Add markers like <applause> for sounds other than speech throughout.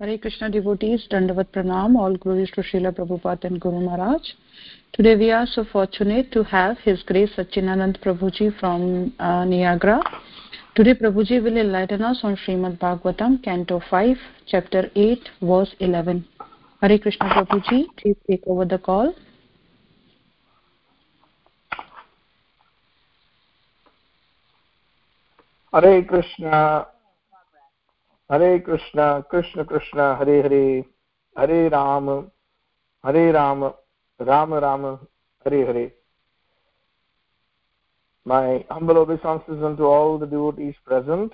Hare Krishna devotees, Dandavat Pranam, all glories to Srila Prabhupada and Guru Maharaj. Today we are so fortunate to have His Grace Satchinanand Prabhuji from uh, Niagara. Today Prabhuji will enlighten us on Srimad Bhagavatam, Canto 5, Chapter 8, Verse 11. Hare Krishna Prabhuji, please take over the call. Hare Krishna, Hare Krishna, Krishna Krishna, Hare Hare, Hare Ram, Hare Ram, Ram Ram, Hare Hare. My humble obeisances unto all the devotees present.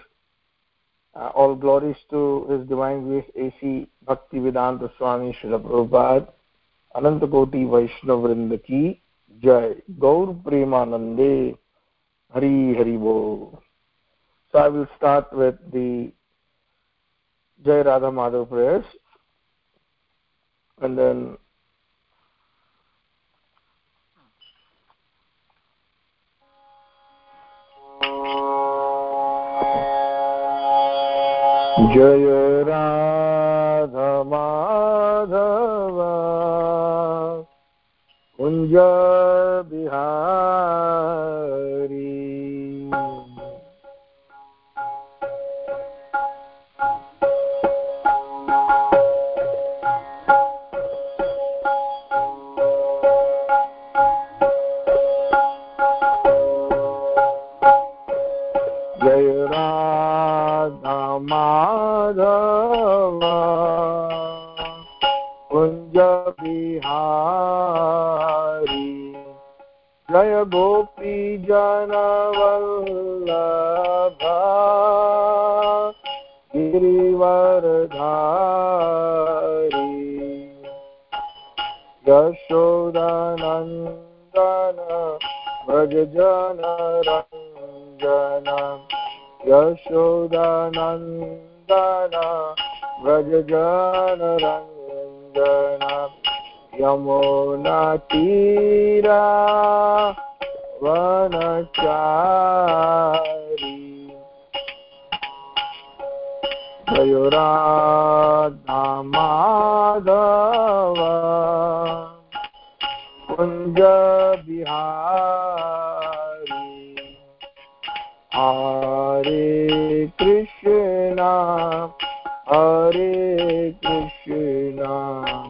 Uh, all glories to His Divine Grace A.C. Bhaktivedanta Swami Srila Prabhupada, Ananta Koti Vaishnava Jai, Gaur Premanande, Hari Hari Bol. So I will start with the Jai Radha Madhav prayers and then जय राधमाधव कुञ्ज बिहारी विहारी। जय गोपी जन गिरिवरधारी। यशोदानन्दन भजनरञ्जन यशोदानन्दन भजनरञ्जन यमुनतीरा वनचारी। कुंज कुञ्जबिहारी। हरे कृष्णा हरे कृष्णा।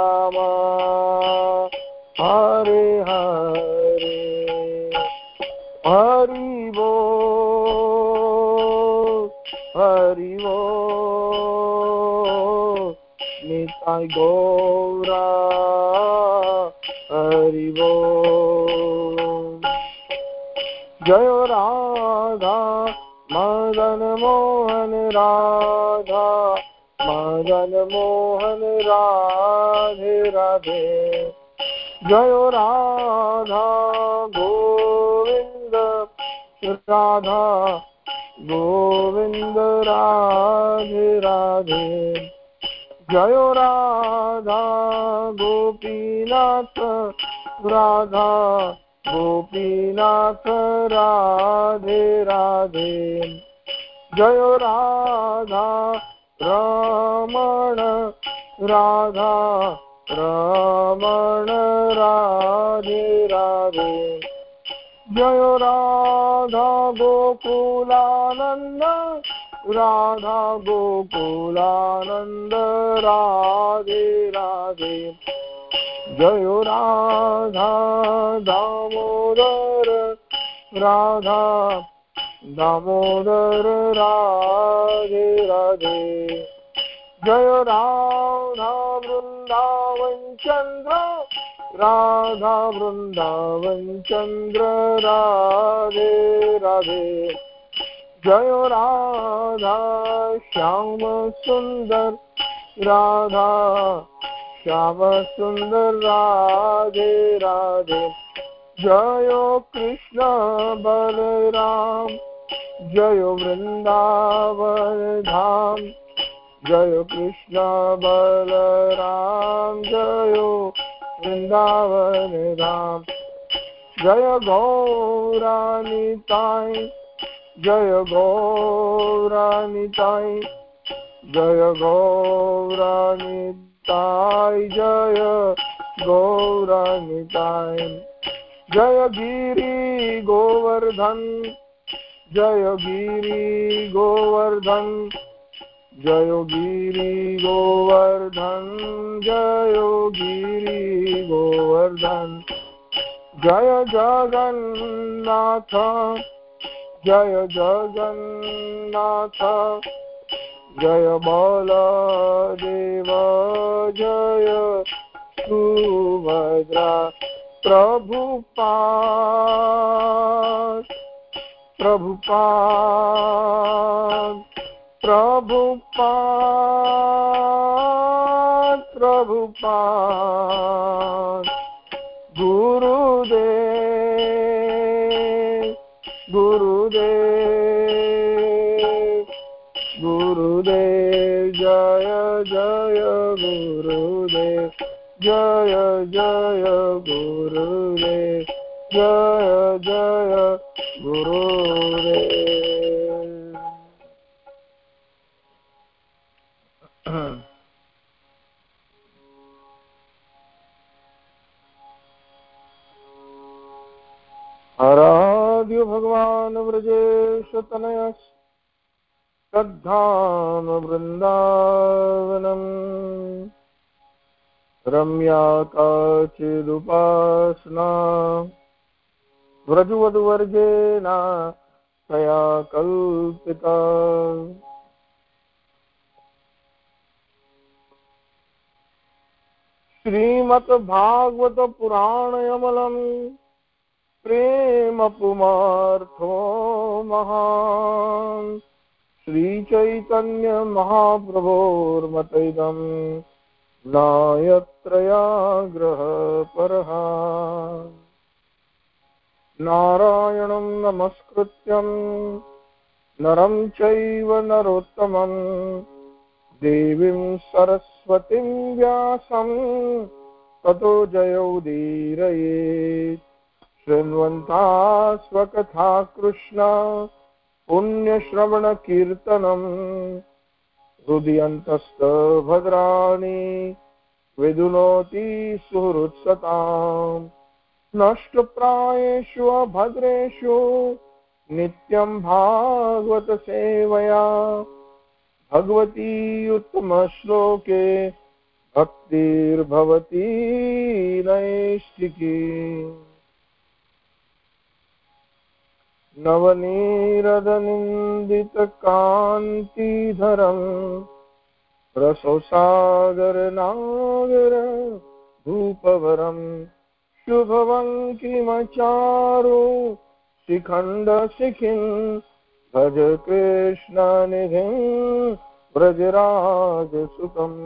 गौरा, हरि वो जय राधा, मदन मोहन राधा, मदन मोहन राधे राधे। जय राधा गोविन्द राधा गोविन्द राधे राधे। जय राधा गोपीनाथ राधा गोपीनाथ राधे राधे। जय राधा रमण राधा रमण राधे राधे। जय राधा गोकुलानन्द राधा गोकुलानन्द राधे राधे। जय राधा, दामोदर राधा। दामोदर, राधे राधे। जय राधा वृन्दावन चन्द्र, राधा वृन्दावन चन्द्र, राधे राधे। जय राधा, श्याम सुन्दर राधा, श्याम सुन्दर राधे राधे। जय कृष्ण, बलराम। जय वृन्दावन धाम। जय कृष्ण, बलराम। जय वृन्दावन धाम। जय गौरानिताय जय गौरानिताय जय गौरानिताय जय गौरानिताय जय गिरि गोवर्धन, जय गिरि गोवर्धन, जय गिरि गोवर्धन, जय गिरि गोवर्धन। जय जगन्नाथ जय जगन्नाथ। जय बलदेव। जय सुभद्रा। प्रभुपाद प्रभुपाद प्रभुपाद प्रभुपाद गुरुदेव गुरुदेव। जय जय गुरुदेव। जय जय गुरुदेव। जय जय गुरुदेव। <clears throat> आराध्य भगवान् व्रजेशतनय श्रद्धाम वृन्दावनम् रम्या काचिदुपासना व्रजवधुवर्गेण तया कल्पिता। श्रीमद्भागवत प्रेमपुमार्थो महान्। श्रीचैतन्यमहाप्रभोर्मतैदम् नायत्रयाग्रहपरः नारायणं नमस्कृत्यम् नरं चैव नरोत्तमम् देवीं सरस्वतीं व्यासं, ततो जयौ धीरयेत् शृण्वन्ता स्वकथा कृष्ण पुण्यश्रवणकीर्तनम् हृदयन्तस्तभद्राणि विदुनोति सुहृत्सताम्। नष्टप्रायेषु अभद्रेषु नित्यं भागवतसेवया। भगवती उत्तमश्लोके भक्तिर्भवती नैष्टिकी नवनीरदनिन्दितकान्तिधरम् रसोसागरनागर भूपवरम् शुभवङ्किमचारु शिखण्डशिखिम् भज कृष्णनिधिम् व्रजराजसुतम्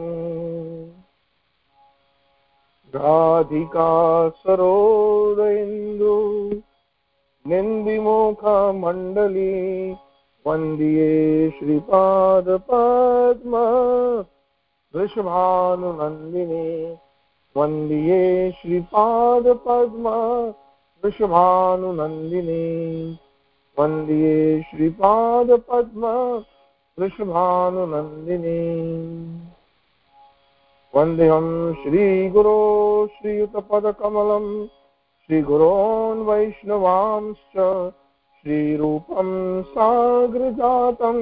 राधिका सरोदइन्दु निन्दिमुखमण्डली वन्द्ये श्रीपादपद्म वृषभानुनन्दिनी वन्द्ये श्रीपादपद्म वृषभानुनन्दिनी वन्द्ये श्रीपादपद्म वृषभानुनन्दिनी वन्देऽहं श्रीगुरो श्रीयुतपदकमलम्। श्रीगुरोन् वैष्णवांश्च श्रीरूपं साग्रजातं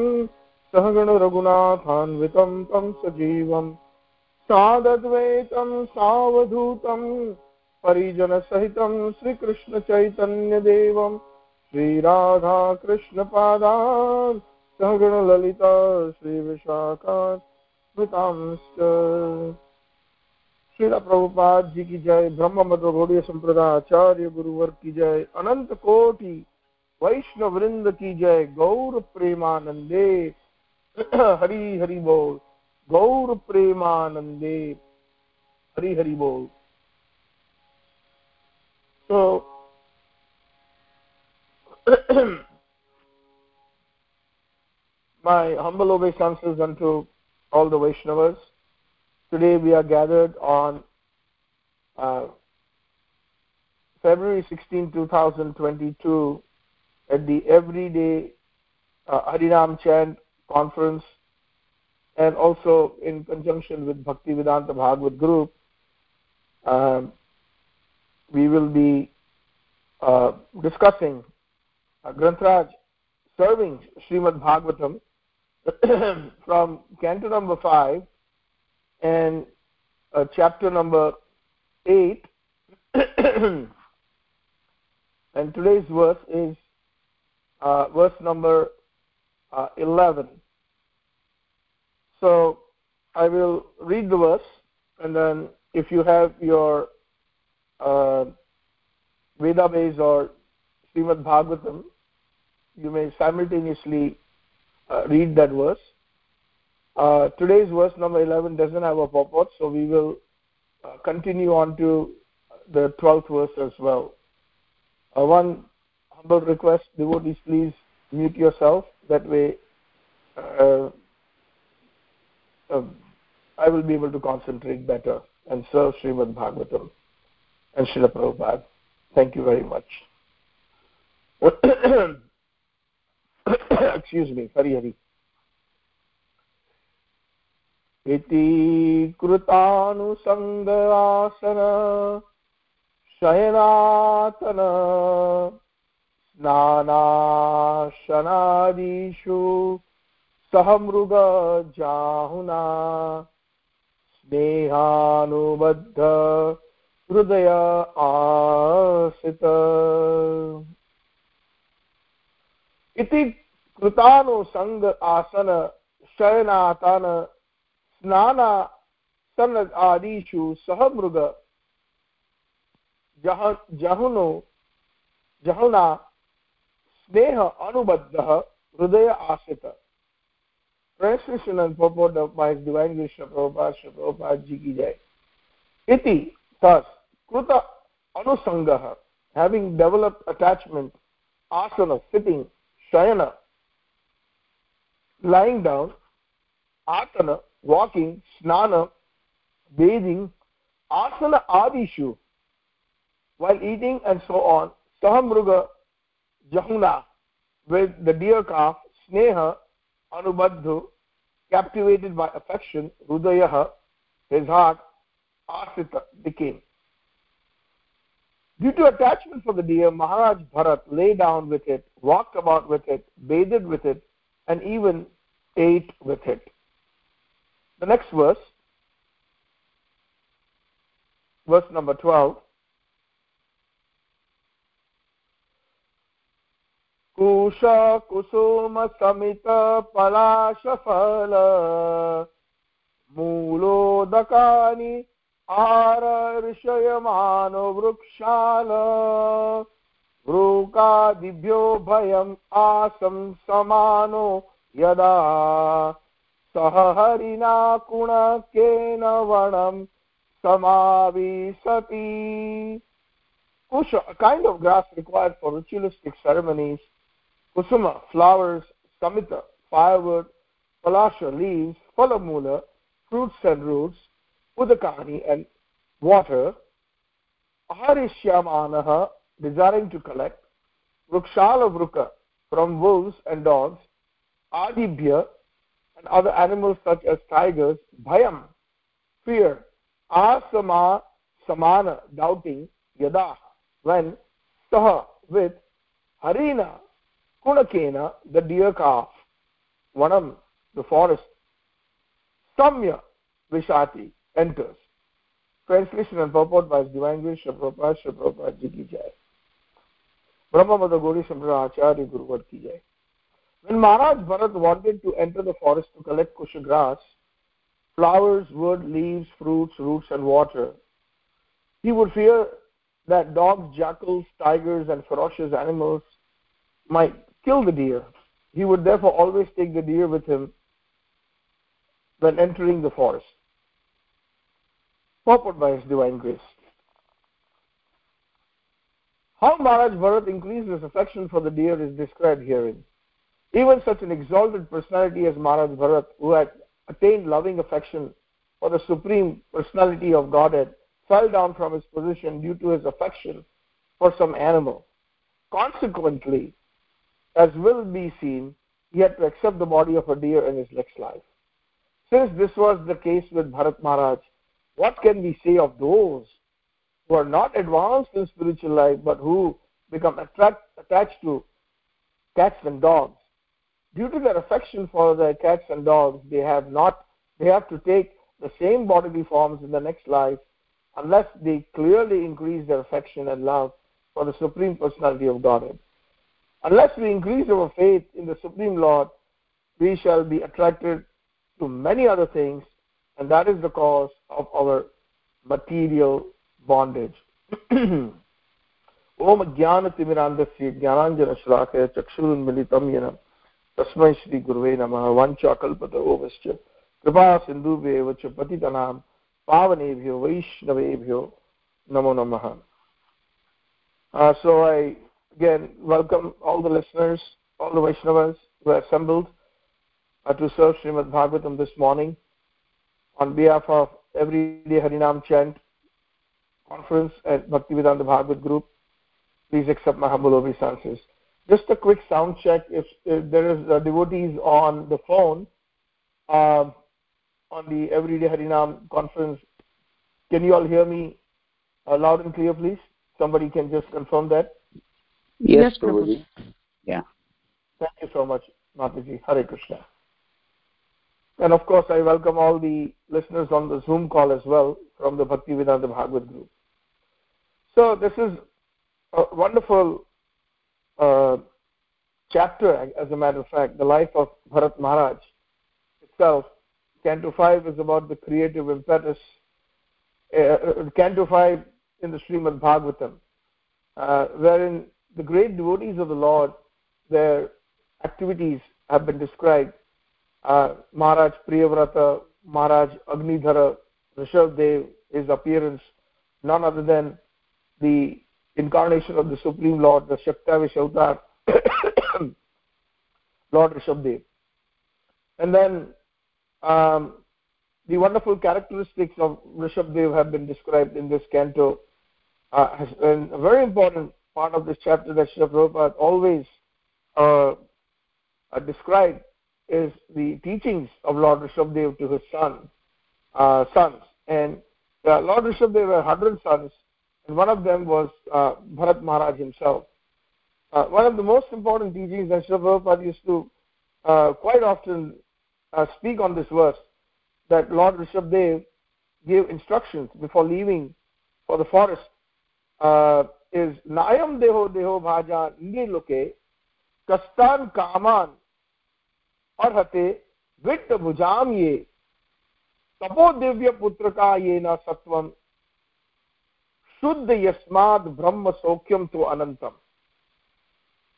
सहगणरघुनाथान्वितं तं सजीवम् सादद्वैतं सावधूतं परिजनसहितं श्रीकृष्णचैतन्यदेवं श्रीराधाकृष्णपादान् सहगणललिता श्रीविशाखान् स्मृतांश्च श्रीला प्रभुपाद जी की जय ब्रह्म मध्य गौड़ीय संप्रदाय आचार्य गुरुवर की जय अनंत कोटि वैष्णव वृंद की जय गौर प्रेमानंदे हरि हरि बोल गौर प्रेमानंदे हरि हरि बोल so, <clears throat> my humble obeisances unto all the Vaishnavas. Today we are gathered on uh, February 16, 2022 at the Everyday uh, Harinam Chant Conference and also in conjunction with Bhaktivedanta Bhagavad Group. Um, we will be uh, discussing uh, Grantraj serving Srimad Bhagavatam <clears throat> from canto number 5 and uh, chapter number 8 <coughs> and today's verse is uh, verse number uh, 11 so i will read the verse and then if you have your uh, veda base or Srimad Bhagavatam you may simultaneously uh, read that verse. Uh, today's verse number 11 doesn't have a purport, so we will uh, continue on to the 12th verse as well. Uh, one humble request, devotees, please mute yourself. That way, uh, um, I will be able to concentrate better and serve Srimad Bhagavatam and Srila Prabhupada. Thank you very much. <coughs> excuse me hari hari इति कृतानुसङ्ग आसन शयनातन स्नानाशनादिषु सह मृगजाहुना स्नेहानुबद्ध हृदय आसित। इति कृतानुसंग आसन शयनातन स्नान सन आदिषु सह मृग जह जहुनो जहुना स्नेह अनुबद्ध हृदय आश्रित and purport of my divine Krishna Prabhupada, Shri Prabhupada ji ki jai. Iti, thus, kruta anusangah, having developed attachment, asana, sitting, shayana, lying down, atana, walking, snana, bathing, asana adishu, while eating and so on, sahamruga, jahuna, with the deer calf, sneha, anubadhu, captivated by affection, hrudayaha, his heart, asita, became. Due to attachment for the deer, Maharaj Bharat lay down with it, walked about with it, bathed with it, and even ate with it. The next verse, verse number 12. कुशकुसुमसमितपलाशफल मूलोदकानि आरर्षयमानो वृक्षाल वृकादिभ्यो भयम् आसं समानो यदा सह हरिणा कुणकेन वनं समाविशति Kusha, a kind of grass required for ritualistic ceremonies, kusuma, flowers, samita, firewood, palasha, leaves, phalamula, fruits and roots, udakani, and water, aharishyamanaha, desiring to collect, vrukshala vruka, from wolves and dogs, adibhya, and other animals such as tigers, bhayam, fear asama samana doubting yada when saha with harina kunakena the deer calf vanam the forest samya vishati enters translation and purport by divine grace Shri Prabhupada ji ki jai Brahma Gauri Sampradaya Acharya Guruvad ki jai when Maharaj Bharat wanted to enter the forest to collect kusha grass flowers wood leaves fruits roots and water he would fear that dogs jackals tigers and ferocious animals might kill the deer he would therefore always take the deer with him when entering the forest purport by his divine grace. How Maharaj Bharat increased his affection for the deer is described herein. Even such an exalted personality as Maharaj Bharat, who had attained loving affection for the supreme personality of Godhead, fell down from his position due to his affection for some animal. Consequently, as will be seen, he had to accept the body of a deer in his next life. Since this was the case with Bharat Maharaj, what can we say of those who are not advanced in spiritual life but who become attract, attached to cats and dogs? Due to their affection for their cats and dogs, they have not they have to take the same bodily forms in the next life unless they clearly increase their affection and love for the Supreme Personality of Godhead. Unless we increase our faith in the Supreme Lord, we shall be attracted to many other things and that is the cause of our material bondage ओम ज्ञानतिमिरान्धस्य ज्ञानाञ्जनश्लाकय चक्षुरुन्मिलितं येन तस्मै श्रीगुरुवे नमः वञ्चाकल्पतरोवश्च कृपा सिन्धुभ्येव च पतितनां पावनेभ्यो वैष्णवेभ्यो namo namaha uh, so i again welcome all the listeners all the vaishnavas who are assembled uh, to serve Srimad Bhagavatam this morning on behalf of Everyday Harinam Chant Conference at Bhaktivedanta Bhagavad Group, please accept my humble obeisances. Just a quick sound check. If, if there is uh, devotees on the phone uh, on the Everyday Harinam Conference, can you all hear me uh, loud and clear, please? Somebody can just confirm that. Yes, Prabhuji. Yeah. Thank you so much, Mataji. Hare Krishna. And of course, I welcome all the listeners on the Zoom call as well from the Bhakti Bhaktivedanta Bhagavad group. So this is a wonderful uh, chapter, as a matter of fact, the life of Bharat Maharaj itself. Canto 5 is about the creative impetus. Uh, uh Canto 5 in the Srimad Bhagavatam, uh, wherein the great devotees of the Lord, their activities have been described uh, Maharaj Priyavrata, Maharaj Agnidhara, Rishabdev, his appearance, none other than the incarnation of the Supreme Lord, the Shaktavish Avatar, <coughs> Lord Rishabdev. And then um, the wonderful characteristics of Rishabdev have been described in this canto. Uh, has been a very important part of this chapter that Srila Prabhupada always uh, uh, described is the teachings of Lord Rishabdev to his son, uh, sons. And uh, Lord Rishabdev had 100 sons, and one of them was uh, Bharat Maharaj himself. Uh, one of the most important teachings that Srila Prabhupada used to uh, quite often uh, speak on this verse that Lord Rishabdev gave instructions before leaving for the forest uh, is Nayam Deho Deho Bhaja Niloke Kastan Kaman Arhate Vitta Bhujam Ye Tapo Divya Putraka Yena Satvam Shuddh Yasmad Brahma Sokyam to Anantam.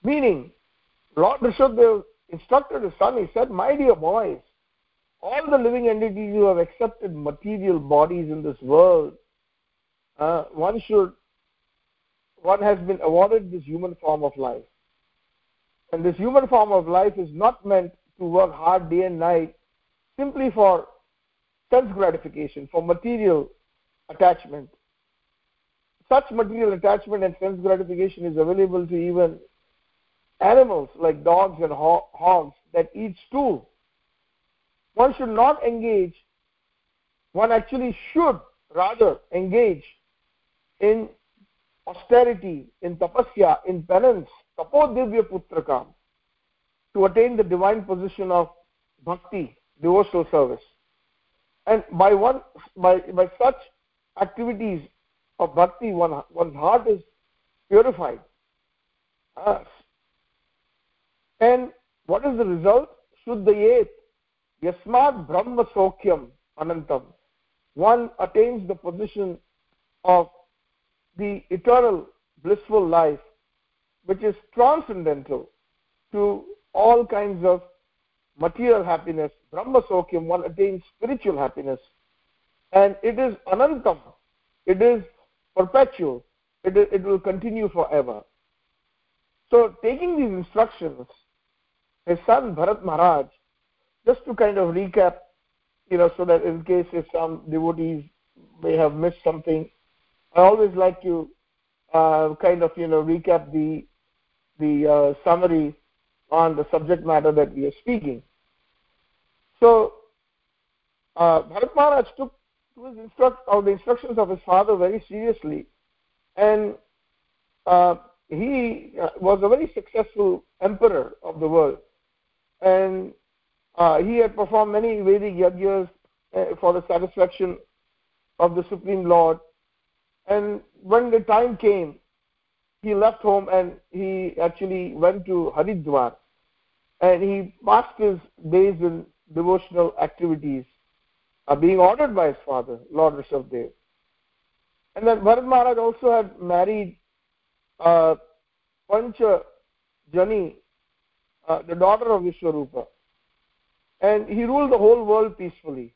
Meaning, Lord Rishabdev instructed his son, he said, My dear boys, all the living entities who have accepted material bodies in this world, uh, one should, one has been awarded this human form of life. And this human form of life is not meant to work hard day and night simply for sense gratification, for material attachment. Such material attachment and sense gratification is available to even animals like dogs and hogs that eat stool. One should not engage one actually should rather engage in austerity, in tapasya, in penance, tapodivya putrakam, to attain the divine position of bhakti, devotional service. And by one by by such activities of bhakti, one one's heart is purified. Uh, and what is the result? Shuddhayet yasmad brahma sokyam anantam. One attains the position of the eternal blissful life, which is transcendental to all kinds of material happiness. Brahma sokyam, one attains spiritual happiness. And it is anantam. It is perpetual. It, it will continue forever. So, taking these instructions, his son Bharat Maharaj, just to kind of recap, you know, so that in case if some devotees may have missed something, I always like to uh, kind of, you know, recap the the uh, summary on the subject matter that we are speaking. So, uh, Bharat Maharaj took his instruct, or the instructions of his father very seriously, and uh, he uh, was a very successful emperor of the world, and uh, he had performed many Vedic yajnas uh, for the satisfaction of the Supreme Lord. And when the time came, he left home and he actually went to Haridwar, and he passed his days in devotional activities, uh, being ordered by his father, Lord Rishabdev. And then Bharat Maharaj also had married uh, Pancha Jani, uh, the daughter of Vishwarupa. And he ruled the whole world peacefully.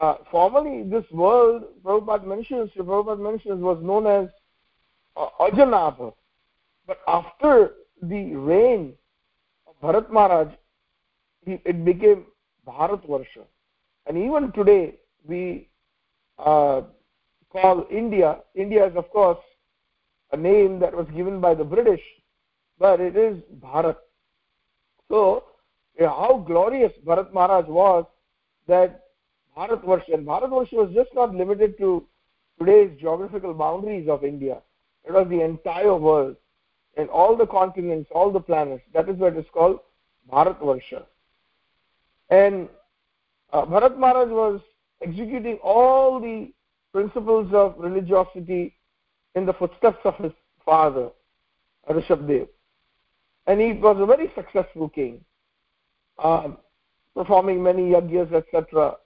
Uh, formerly, this world, Prabhupada mentions, Prabhupada mentions, was known as uh. But after the reign of Bharat Maharaj, he, it became Bharatvarsha. And even today, we uh, call India, India is of course a name that was given by the British, but it is Bharat. So, how glorious Bharat Maharaj was that Bharatvarsha, and Bharatvarsha was just not limited to today's geographical boundaries of India. It was the entire world and all the continents, all the planets. That is what is called Bharatvarsha. And uh, Bharat Maharaj was executing all the principles of religiosity in the footsteps of his father, Rishabdev. And he was a very successful king, uh, performing many yajnas, etc.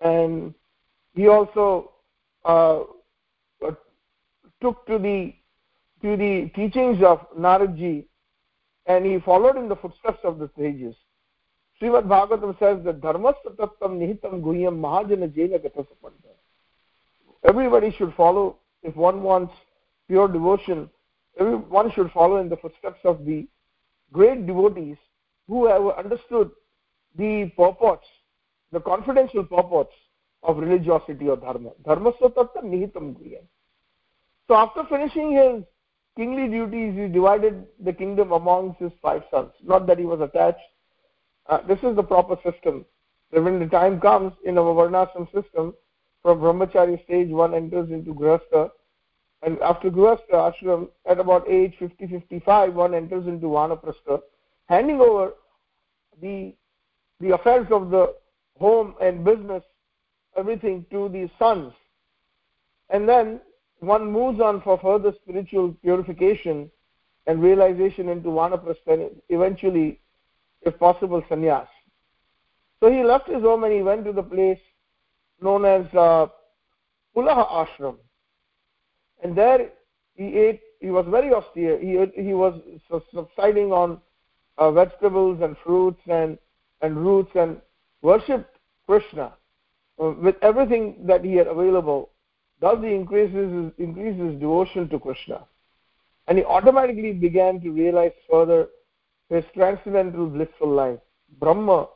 And he also uh, took to the to the teachings of Naradji and he followed in the footsteps of the sages. Srimad Bhagavatam says that dharmasya tattam nihitam guhyam mahajana jena gatasapanta. Everybody should follow if one wants pure devotion, everyone should follow in the footsteps of the great devotees who have understood the purports, the confidential purports of religiosity or dharma. Dharma satatta nihitam guyam. So after finishing his kingly duties, he divided the kingdom amongst his five sons. Not that he was attached. Uh, this is the proper system. That when the time comes in our varnashram system, from brahmachari stage one enters into grihastha and after grihastha ashram at about age 50 55 one enters into vanaprastha handing over the the affairs of the home and business everything to the sons and then one moves on for further spiritual purification and realization into vanaprastha and eventually if possible sannyas so he left his home and he went to the place known as uh, Pulaha Ashram. And there he ate, he was very austere. He, he was subsiding on uh, vegetables and fruits and, and roots and worshipped Krishna uh, with everything that he had available. Thus he increases increases devotion to Krishna. And he automatically began to realize further his transcendental blissful life. Brahma,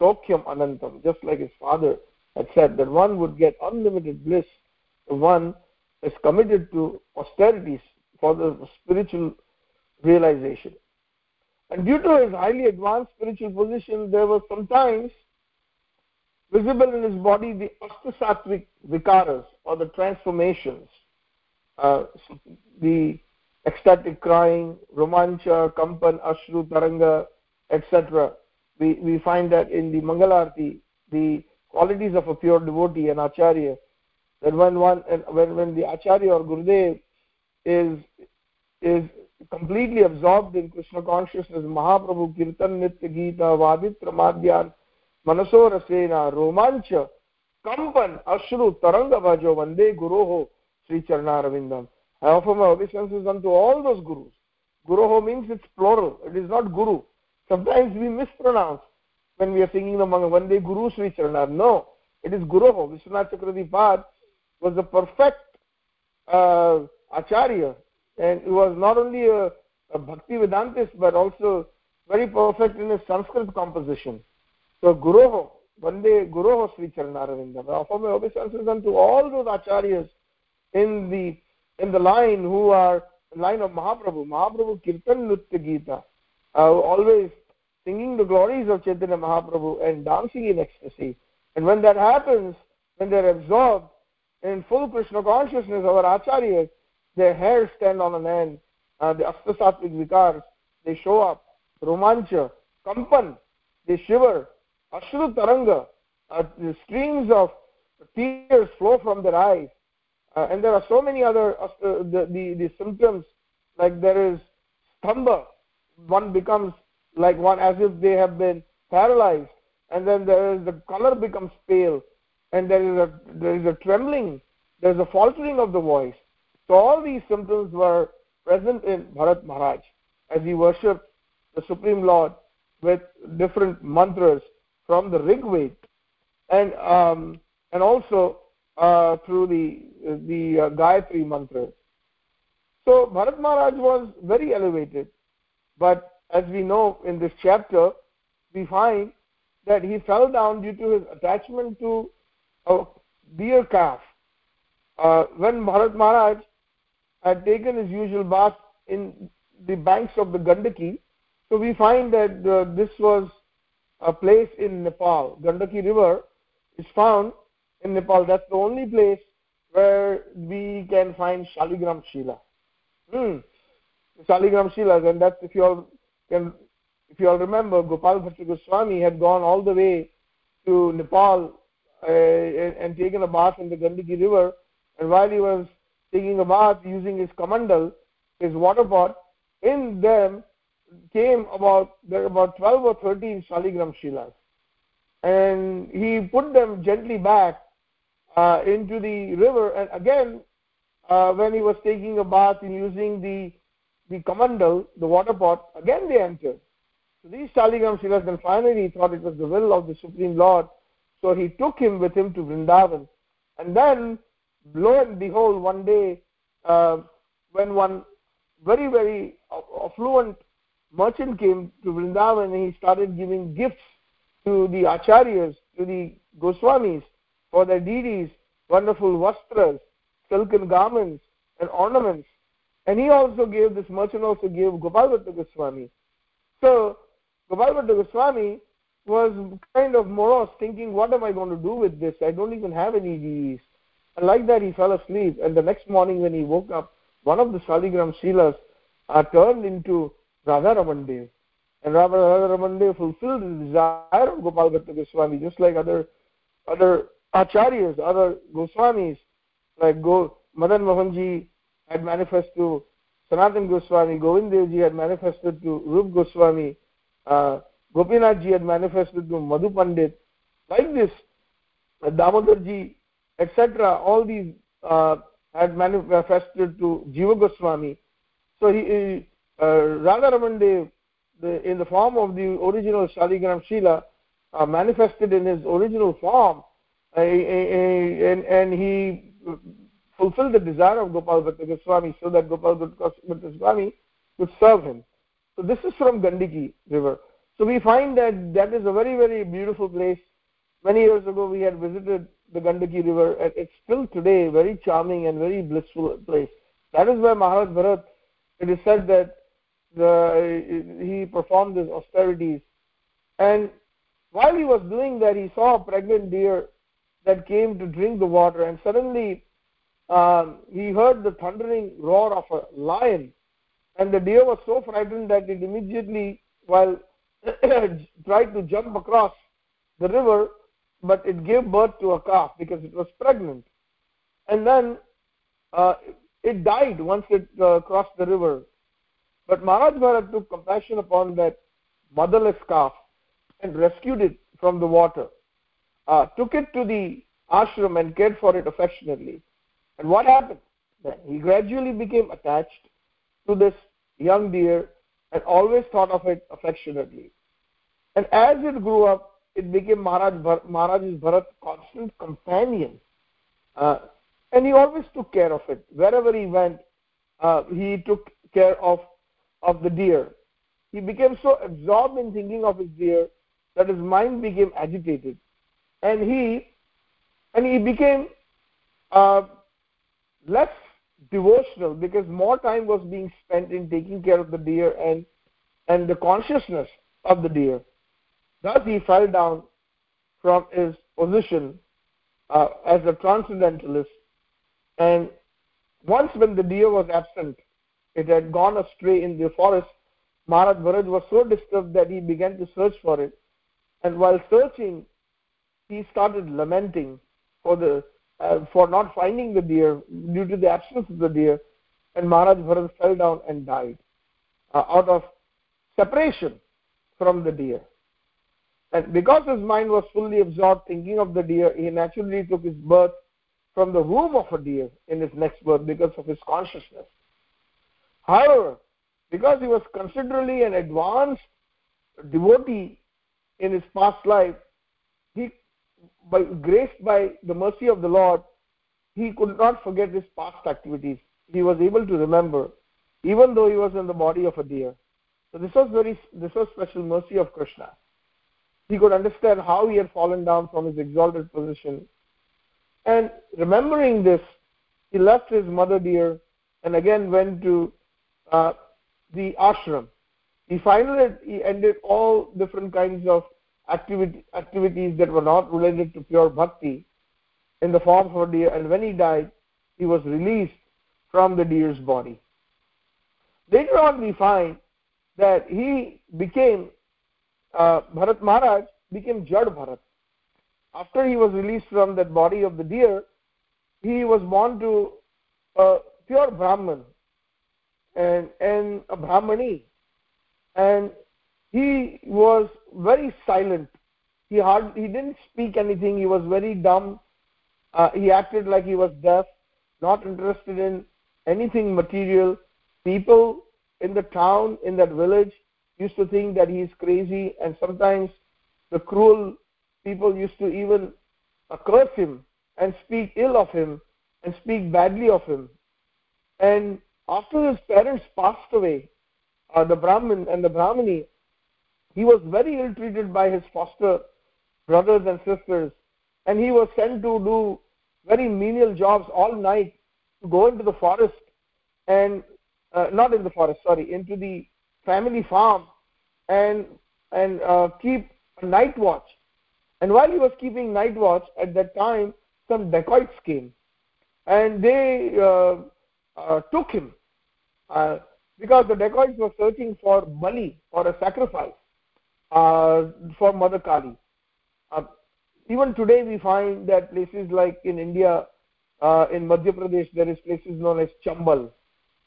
Sokyam Anantam, just like his father had said that one would get unlimited bliss if one is committed to austerities for the spiritual realization. And due to his highly advanced spiritual position, there were sometimes visible in his body the astasattvic vikaras or the transformations uh, the ecstatic crying romancha kampan ashru taranga etc we we find that in the mangalarti the qualities of a pure devotee and acharya that when one when when the acharya or gurudev is is completely absorbed in krishna consciousness mahaprabhu kirtan nitya gita vaditra madhyan manaso rasena romancha kampan ashru taranga vajo vande guroho sri charnaravindam i offer my obeisances unto all those gurus. Guroho means it's plural. It is not guru. Sometimes we mispronounce when we are singing the manga vande guru sri charnar no. It is guroho vishwanath chakravarti was the perfect uh, acharya. And he was not only a, a bhakti vedantist but also very perfect in his sanskrit composition. So guroho vande guroho sri charanaravindam now for my obeisances unto all those acharyas in the in the line who are line of mahaprabhu. Mahaprabhu kirtan nritya gita uh, always singing the glories of chaitanya mahaprabhu and dancing in ecstasy. And when that happens when they're absorbed in full krishna consciousness our acharyas their hair stand on an end. Uh, the astasattvic vikars they show up. Romancha kampan they shiver. Ashru taranga uh, the streams of tears flow from their eyes uh, and there are so many other uh, the, the the symptoms like there is stamba one becomes like one as if they have been paralyzed and then there is the color becomes pale and there is a there is a trembling there is a faltering of the voice. So all these symptoms were present in bharat maharaj as he worshipped the supreme lord with different mantras from the rig veda and um, and also through the the uh, gayatri mantra. So bharat maharaj was very elevated. But as we know in this chapter we find that he fell down due to his attachment to a deer calf. Uh, when bharat maharaj had taken his usual bath in the banks of the gandaki so we find that uh, this was a place in nepal. Gandaki river is found in nepal. That's the only place where we can find shaligram shila hmm. shaligram shilas and that's if you all can if you all remember gopal bhatta goswami had gone all the way to nepal uh, and, taken a bath in the gandaki river. And while he was taking a bath using his kamandal his water pot in them came about there were about 12 or 13 shaligram shilas and he put them gently back uh, into the river and again uh, when he was taking a bath and using the the kamandal, the water pot, again they entered. So these Shaligram Shilas then finally he thought it was the will of the Supreme Lord. So he took him with him to Vrindavan. And then, lo and behold, one day, uh, when one very, very affluent merchant came to Vrindavan and he started giving gifts to the acharyas, to the Goswamis for their deities, wonderful vastras, silken garments, and ornaments and he also gave this merchant also gave Gopal Bhatta Goswami. So Gopal Bhatta Goswami was kind of morose, thinking, "What am I going to do with this? I don't even have any DEs." And like that, he fell asleep. And the next morning, when he woke up, one of the Shaligram Shilas uh, turned into Radha Ramandev. And Radha Ramandev fulfilled the desire of Gopal Goswami, just like other other acharyas, other Goswamis, like Go, Madan Mohanji had manifested to Sanatan Goswami, Govind Devji had manifested to Rup Goswami, uh, Gopinath Ji had manifested to Madhu Pandit. Like this, uh, Damodarji, etc., all these uh, had manifested to Jiva Goswami. So he, uh, Radharaman Dev, the, in the form of the original Shaligram Shila, uh, manifested in his original form, and, and he fulfilled the desire of Gopal Bhatta Goswami so that Gopal Bhatta Goswami could serve him. So this is from Gandaki river. So we find that that is a very, very beautiful place. Many years ago we had visited the Gandaki river and it's still today very charming and very blissful place. That is where Maharaj Bharat, it is said that the, he performed his austerities. And while he was doing that, he saw a pregnant deer that came to drink the water, and suddenly um, he heard the thundering roar of a lion, and the deer was so frightened that it immediately, while <clears throat> tried to jump across the river, but it gave birth to a calf because it was pregnant. And then uh, it died once it uh, crossed the river. But Maharaj Bharat took compassion upon that motherless calf and rescued it from the water, uh, took it to the ashram and cared for it affectionately. And what happened? He gradually became attached to this young deer and always thought of it affectionately. And as it grew up, it became Maharaj, Maharaj's Bharat constant companion. Uh, and he always took care of it. Wherever he went, uh, he took care of, of the deer. He became so absorbed in thinking of his deer that his mind became agitated. And he, and he became uh, less devotional because more time was being spent in taking care of the deer and, and the consciousness of the deer. Thus he fell down from his position uh, as a transcendentalist. And once when the deer was absent, it had gone astray in the forest, Maharaj Bharat was so disturbed that he began to search for it. And while searching, he started lamenting for the uh, for not finding the deer due to the absence of the deer. And Maharaj Bharat fell down and died uh, out of separation from the deer. And because his mind was fully absorbed thinking of the deer, he naturally took his birth from the womb of a deer in his next birth because of his consciousness. However, because he was considerably an advanced devotee in his past life, he, by graced by the mercy of the Lord, he could not forget his past activities. He was able to remember, even though he was in the body of a deer. So this was very this was special mercy of Krishna he could understand how he had fallen down from his exalted position. And remembering this, he left his mother deer and again went to uh, the ashram. He finally he ended all different kinds of activity, activities that were not related to pure bhakti in the form of a deer. And when he died, he was released from the deer's body. Later on, we find that he became uh, Bharat Maharaj became Jad Bharat. After he was released from that body of the deer, he was born to a pure Brahman and, and a Brahmani. And he was very silent. He hard, he didn't speak anything. He was very dumb. Uh, he acted like he was deaf, not interested in anything material. People in the town, in that village, used to think that he is crazy and sometimes the cruel people used to even curse him and speak ill of him and speak badly of him and after his parents passed away uh, the brahmin and the brahmini he was very ill treated by his foster brothers and sisters and he was sent to do very menial jobs all night to go into the forest and uh, not in the forest sorry into the family farm and and uh, keep a night watch. And while he was keeping night watch at that time some dacoits came and they uh, uh, took him uh, because the dacoits were searching for bali or a sacrifice for mother kali. Uh, even today we find that places like in india uh, in madhya pradesh there is places known as chambal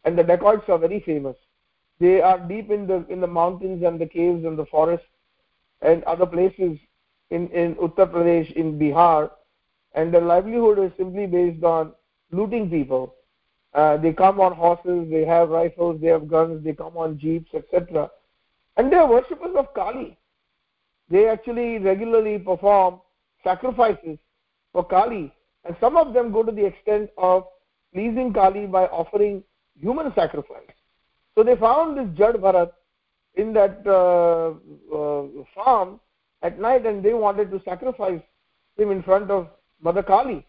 and the dacoits are very famous. They are deep in the in the mountains and the caves and the forests and other places in in uttar pradesh in bihar and their livelihood is simply based on looting people. Uh, they come on horses they have rifles they have guns they come on jeeps etc and they are worshippers of kali they actually regularly perform sacrifices for kali. And some of them go to the extent of pleasing kali by offering human sacrifice. So they found this Jad Bharat in that uh, uh, farm at night and they wanted to sacrifice him in front of Mother Kali.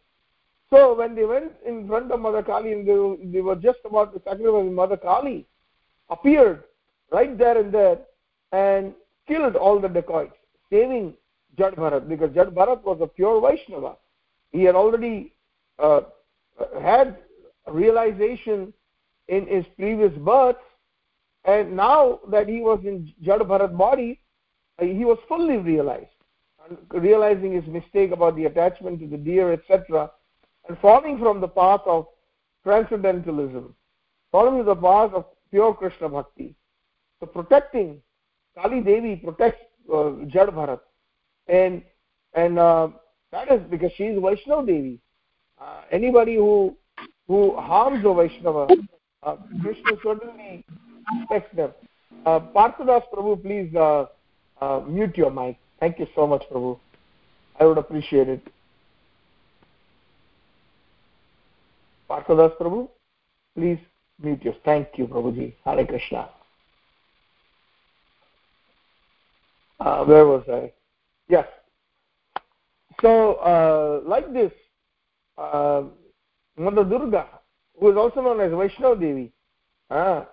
So when they went in front of Mother Kali and they, they were just about to sacrifice Mother Kali, appeared right there and there and killed all the dacoits, saving Jad Bharat because Jad Bharat was a pure Vaishnava. He had already uh, had realization in his previous births, and now that he was in Jad Bharat body, uh, he was fully realized, realizing his mistake about the attachment to the deer, etc., and falling from the path of transcendentalism, following the path of pure Krishna bhakti. So protecting Kali Devi protects uh, Jad Bharat, and and uh, that is because she is Vaishnava Devi. Uh, anybody who who harms a Vaishnava, uh, Krishna certainly protects them. Uh, Parthadas Prabhu, please uh, uh, mute your mic. Thank you so much, Prabhu. I would appreciate it. Parthadas Prabhu, please mute your. Thank you, Prabhuji. Hare Krishna. Uh, where was I? Yes. So, uh, like this, uh, Mother Durga, who is also known as Vaishnava Devi, uh,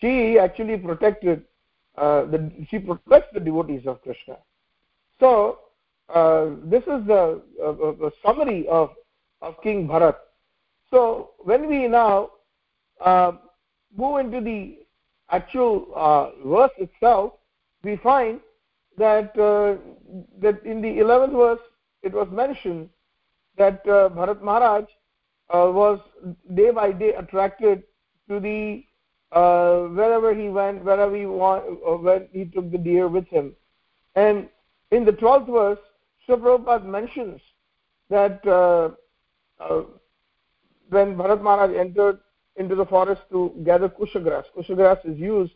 she actually protected uh, the she protects the devotees of Krishna. So uh, this is the uh, summary of of King Bharat. So when we now uh, move into the actual uh, verse itself, we find that uh, that in the 11th verse it was mentioned that uh, Bharat Maharaj uh, was day by day attracted to the uh, wherever he went, wherever he uh, when he took the deer with him. And in the 12th verse, Srila mentions that uh, uh, when Bharat Maharaj entered into the forest to gather kushagrass, kushagrass is used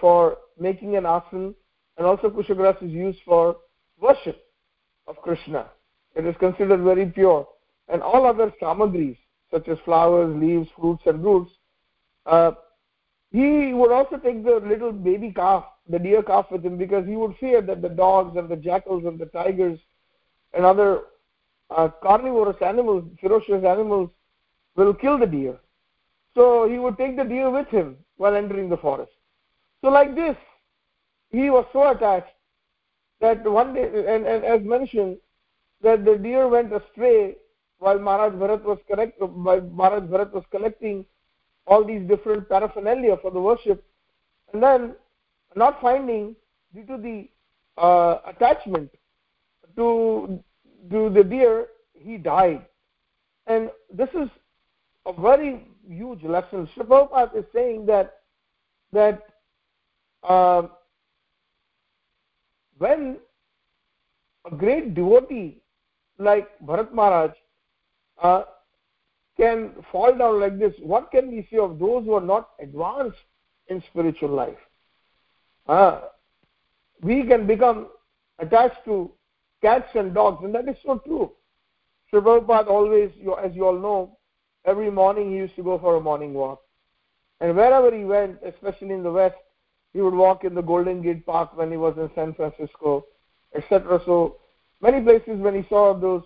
for making an asan and also kushagrass is used for worship of krishna. It is considered very pure. And all other samagris such as flowers leaves fruits and roots uh, he would also take the little baby calf the deer calf with him because he would fear that the dogs and the jackals and the tigers and other uh, carnivorous animals ferocious animals will kill the deer. So he would take the deer with him while entering the forest. So like this he was so attached that one day, and, and as mentioned, that the deer went astray while Maharaj Bharat was while Maharaj Bharat was collecting all these different paraphernalia for the worship, and then not finding due to the uh, attachment to to the deer, he died. And this is a very huge lesson. Srila is saying that that uh, when a great devotee like Bharat Maharaj uh, can fall down like this, what can we say of those who are not advanced in spiritual life? Uh, we can become attached to cats and dogs, and that is so true. Sri Prabhupada always, as you all know, every morning he used to go for a morning walk. And wherever he went, especially in the West, he would walk in the Golden Gate Park when he was in San Francisco, etc. So many places when he saw those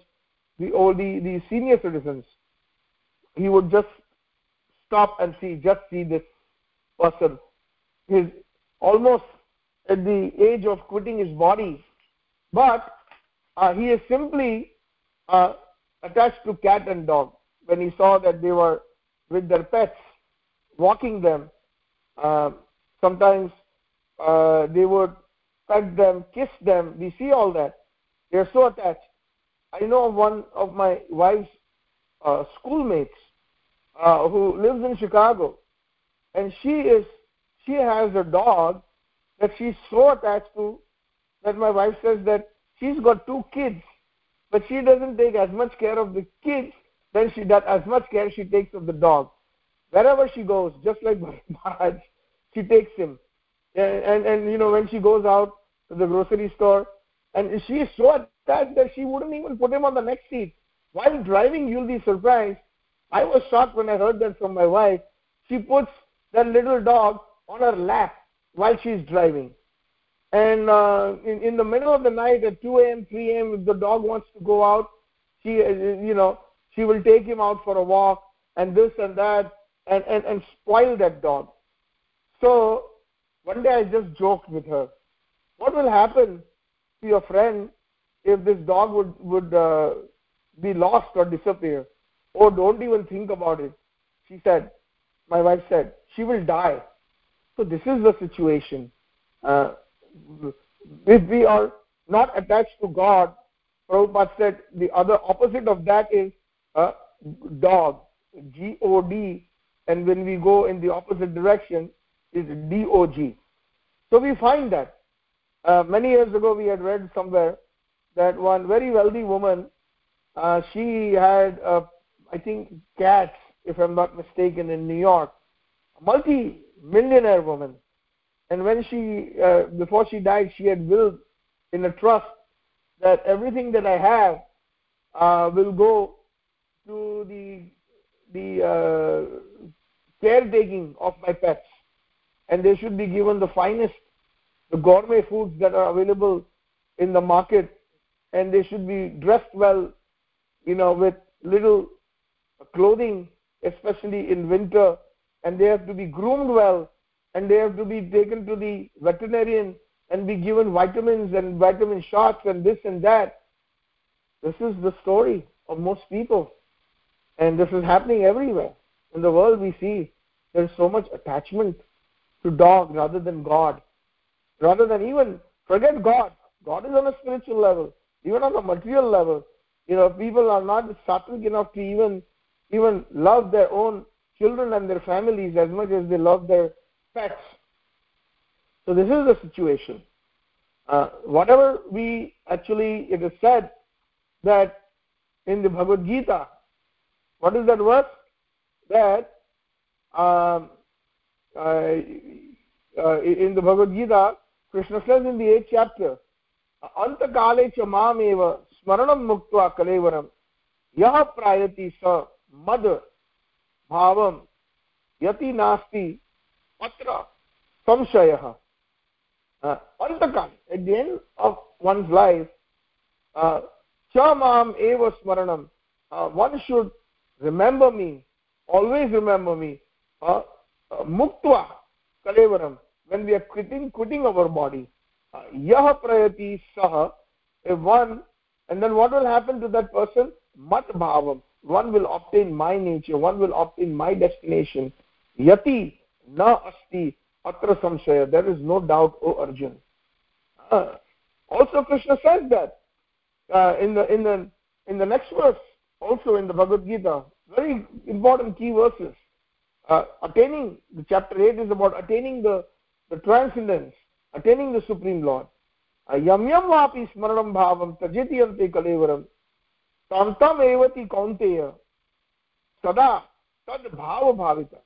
the old the, the senior citizens, he would just stop and see, just see this person. He's almost at the age of quitting his body, but uh, he is simply uh, attached to cat and dog. When he saw that they were with their pets, walking them, uh, sometimes uh, they would hug them, kiss them. We see all that. They are so attached. I know one of my wife's uh, schoolmates uh, who lives in Chicago, and she is she has a dog that she's so attached to that my wife says that she's got two kids, but she doesn't take as much care of the kids than she does as much care she takes of the dog. Wherever she goes, just like <laughs> Maharaj, she takes him. And, and and you know when she goes out to the grocery store and she is so attached that she wouldn't even put him on the next seat. While driving you'll be surprised. I was shocked when i heard that from my wife. She puts that little dog on her lap while she's driving. And uh, in, in the middle of the night at 2 a.m 3 a.m if the dog wants to go out she you know she will take him out for a walk and this and that and and, and spoil that dog so one day I just joked with her, what will happen to your friend if this dog would would uh, be lost or disappear? Oh don't even think about it. She said my wife said she will die. So this is the situation. Uh, if we are not attached to god. Prabhupada said the other opposite of that is a dog g o d and when we go in the opposite direction is d o g. So we find that uh, many years ago we had read somewhere that one very wealthy woman uh, she had uh, i think cats if i'm not mistaken in new york. A multi millionaire woman. And when she uh, before she died she had willed in a trust that everything that i have uh, will go to the the caretaking of my pets and they should be given the finest the gourmet foods that are available in the market. And they should be dressed well you know with little clothing especially in winter. And they have to be groomed well and they have to be taken to the veterinarian and be given vitamins and vitamin shots and this and that. This is the story of most people. And this is happening everywhere in the world. We see there is so much attachment to dog rather than god. Rather than even forget god. God is on a spiritual level even on a material level. You know people are not sattvic enough to even even love their own children and their families as much as they love their pets. So this is the situation. Uh, whatever we actually it is said that in the bhagavad gita what is that verse? That um, in the bhagavad gita krishna says in the eighth chapter अन्तकाले च मामेव स्मरणं मुक्त्वा कलेवरं यः प्रायति स मद भावं यति नास्ति अत्र संशयः अन्तकाले at the end of one's life च माम् एव स्मरणं one should remember me always remember me uh, uh, muktva kalevaram when we are quitting quitting our body yah prayati sah one and then what will happen to that person? mat bhavam one will obtain my nature one will obtain my destination. yati na asti atra samshaya there is no doubt o arjun uh, also krishna says that uh, in the in the in the next verse also in the bhagavad gita very important key verses uh, attaining the chapter 8 is about attaining the, the transcendence attaining the supreme lord uh, yam yam vapi smaranam bhavam tajeti ante kalevaram tam tam evati kaunteya sada tad bhava bhavita.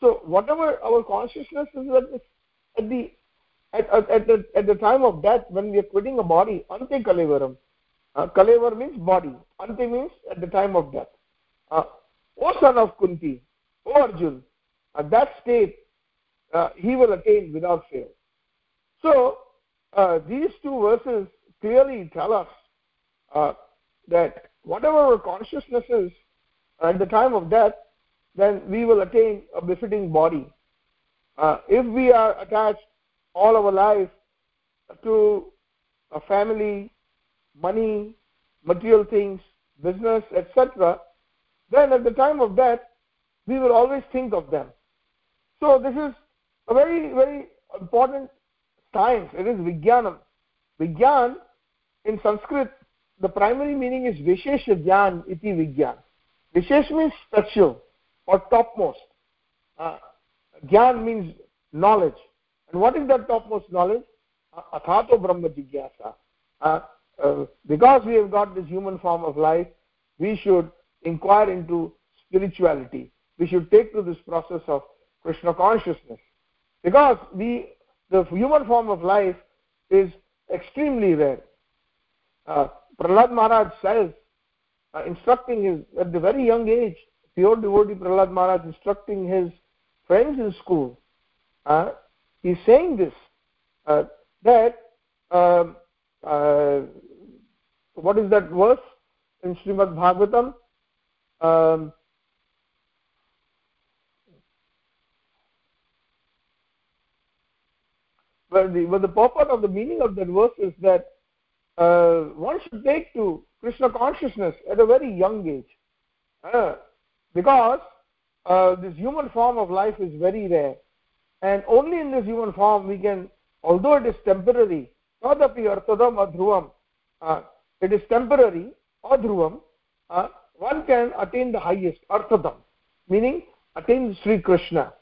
So whatever our consciousness is at, this, at the at, at, at, the, at the time of death when we are quitting a body ante kalevaram. Uh, kalevar means body. Ante means at the time of death. Uh, o son of kunti o arjun at that state uh, he will attain without fail so uh, these two verses clearly tell us uh, that whatever our consciousness is at the time of death, then we will attain a befitting body. Uh, if we are attached all our life to a family, money, material things, business, etc., then at the time of death, we will always think of them. So this is a very, very important science. It is vijnanam. Vigyan in sanskrit the primary meaning is vishesh jnana iti vigyan vishesh means special or topmost. Uh, means knowledge. And what is that topmost knowledge? Athato brahma jigyasa. Uh, uh, because we have got this human form of life we should inquire into spirituality we should take to this process of krishna consciousness because we the human form of life is extremely rare. Uh, Prahlad Maharaj says, uh, instructing his, at the very young age, pure devotee Prahlad Maharaj instructing his friends in school, uh, he's saying this, uh, that, um, uh, what is that verse in Srimad Bhagavatam? Um, but the, but the of the meaning of that verse is that uh, one should take to krishna consciousness at a very young age. Uh, because uh, this human form of life is very rare. And only in this human form we can although it is temporary tadapi artadam adhruvam uh, it is temporary adhruvam uh, one can attain the highest artadam meaning attain sri krishna.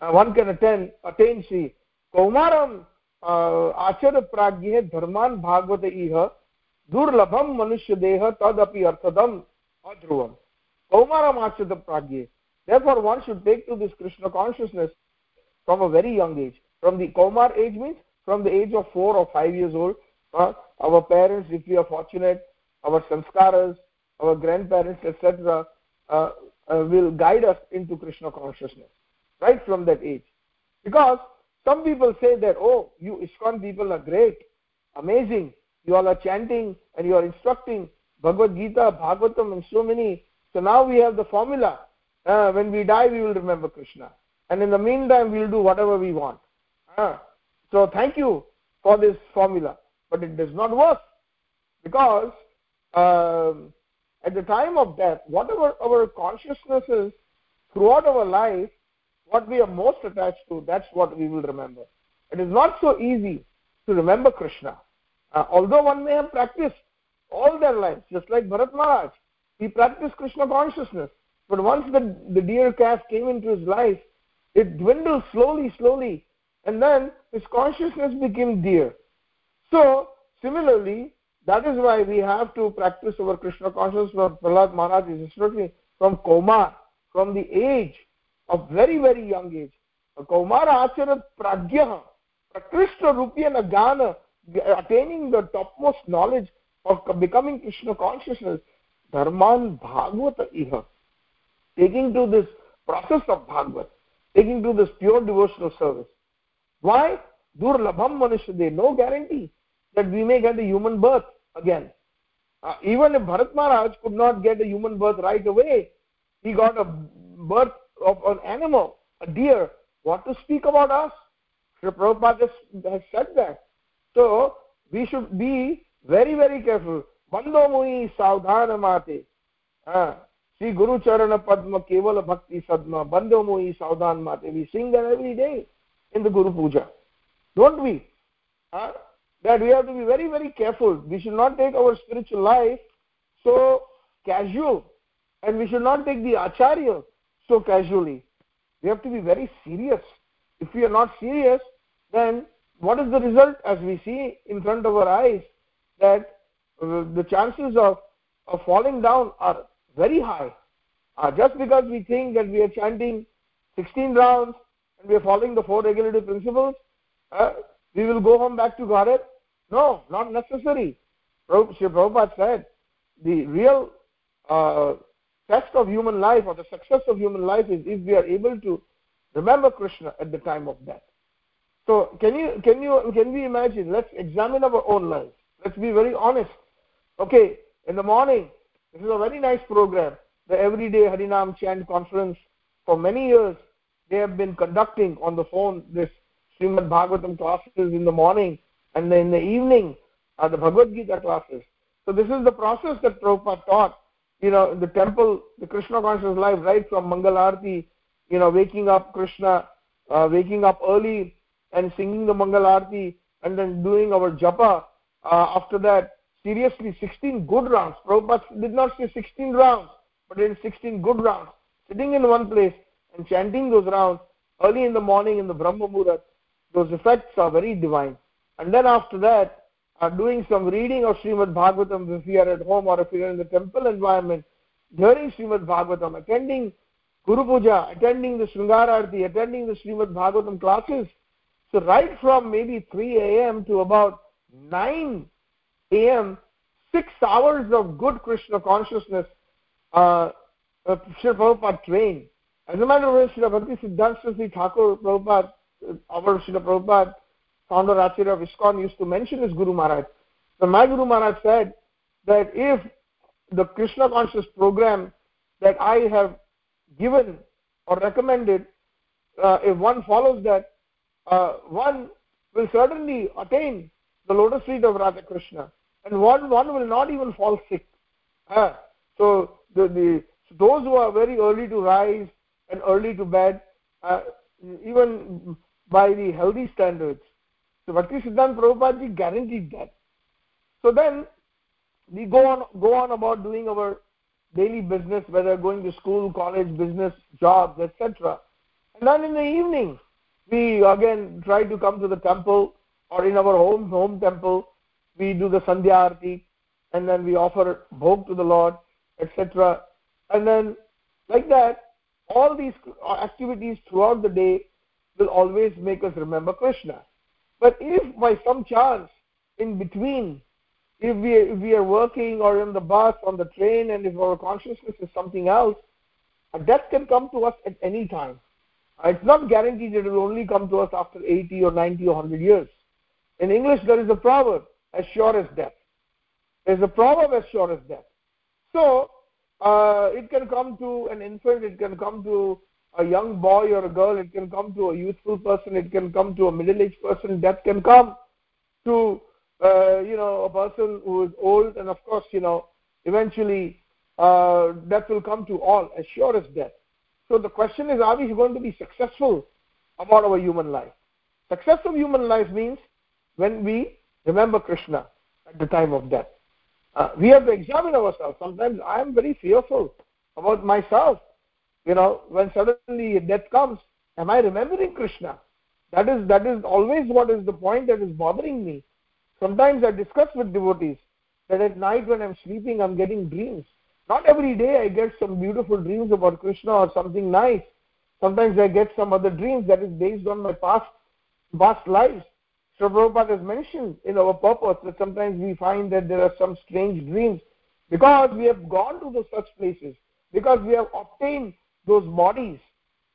Uh, one can attain attain sri kaumaram आचर प्राज्ञ भागवत इह, दुर्लभम मनुष्य देह तदपि अर्थदम अध्रुवम। कौमार आचर प्राज्ञ therefore one should take to this Krishna consciousness from a very young age from the kaumara age means from the age of four or 5 years old our parents if we are fortunate our संस्कारर्स our grandparents etcetera will guide us into krishna consciousness right from that age. Because some people say that oh you ISKCON people are great amazing you all are chanting and you are instructing bhagavad gita bhagavatam and so many. So now we have the formula. Uh, when we die we will remember krishna. And in the meantime we will do whatever we want. Uh, so thank you for this formula. But it does not work because um, at the time of death whatever our consciousness is throughout our life what we are most attached to that's what we will remember. It is not so easy to remember krishna. Uh, although one may have practiced all their lives just like bharat maharaj he practiced krishna consciousness. But once the, the deer calf came into his life it dwindled slowly slowly and then his consciousness became deer. So similarly that is why we have to practice our krishna consciousness. Prahlad maharaj is instructing from koma from the age of very very young age. Kaumara acharat pragyah prakrishta rupyana gana attaining the topmost knowledge of becoming krishna consciousness dharman bhagavata iha. Taking to this process of bhagavat taking to this pure devotional service. Why? Durlabham manushyade no guarantee that we may get a human birth again. Uh, even if bharat maharaj could not get a human birth right away he got a birth of an animal, a deer, what to speak about us? Sri Prabhupada has, has said that. So we should be very, very careful. Bando mui saudhana mate. Ah, Sri Guru Charana Padma Kevala Bhakti Sadma. Bando mui saudhan mati. We sing that every day in the Guru Puja. Don't we? Ah, that we have to be very, very careful. We should not take our spiritual life so casual. And we should not take the acharya so casually. We have to be very serious. If we are not serious then what is the result? As we see in front of our eyes that uh, the chances of, of falling down are very high. Uh, just because we think that we are chanting 16 rounds and we are following the four regulative principles uh, we will go home back to Godhead no not necessary. Sri Prabhupada said the real uh, test of human life or the success of human life is if we are able to remember krishna at the time of death. So can you can you can we imagine? Let's examine our own lives. Let's be very honest. Okay in the morning this is a very nice program. The everyday harinam chant conference for many years they have been conducting on the phone this Srimad Bhagavatam classes in the morning and then in the evening are the Bhagavad Gita classes. So this is the process that Prabhupada taught you know the temple the krishna conscious life right from mangalarti you know waking up krishna uh, waking up early and singing the mangalarti and then doing our japa uh, after that seriously 16 good rounds. Prabhupada did not say 16 rounds but is 16 good rounds. Sitting in one place and chanting those rounds early in the morning in the brahma muhurat those effects are very divine. And then after that are doing some reading of Srimad Bhagavatam if you are at home or if you are in the temple environment, hearing Srimad Bhagavatam, attending Guru Puja, attending the Sringararti, attending the Srimad Bhagavatam classes. So right from maybe 3 a.m. to about 9 a.m., six hours of good Krishna consciousness uh, uh, Sri Prabhupada trained. As a matter of fact, Sri Bhakti Siddhanta Sri Thakur Prabhupada, uh, our Sri Prabhupada, founder Acharya of ISKCON used to mention his Guru Maharaj. So my Guru Maharaj said that if the Krishna conscious program that I have given or recommended, uh, if one follows that, uh, one will certainly attain the lotus feet of Radha Krishna. and one one will not even fall sick uh, so the, the those who are very early to rise and early to bed uh, even by the healthy standards so Bhakti Siddhanta Prabhupada guaranteed that. So then we go on go on about doing our daily business whether going to school college business jobs etc and then in the evening we again try to come to the temple or in our home home temple. We do the sandhya and then we offer bhog to the lord etc and then like that all these activities throughout the day will always make us remember krishna but if by some chance in between if we if we are working or in the bus on the train and if our consciousness is something else a death can come to us at any time. It's not guaranteed it will only come to us after 80 or 90 or 100 years. In english there is a proverb as sure as death. There's a proverb as sure as death. So uh, it can come to an infant it can come to a young boy or a girl it can come to a youthful person it can come to a middle aged person death can come to uh, you know a person who is old and of course you know eventually uh, death will come to all as sure as death. So the question is are we going to be successful about our human life? Success of human life means when we remember krishna at the time of death. Uh, we have to examine ourselves. Sometimes i am very fearful about myself you know when suddenly death comes am i remembering krishna? That is that is always what is the point that is bothering me. Sometimes i discuss with devotees that at night when i'm sleeping i'm getting dreams. Not every day i get some beautiful dreams about krishna or something nice. Sometimes i get some other dreams that is based on my past past lives. So Prabhupada has mentioned in our purpose that sometimes we find that there are some strange dreams because we have gone to those such places, because we have obtained those bodies,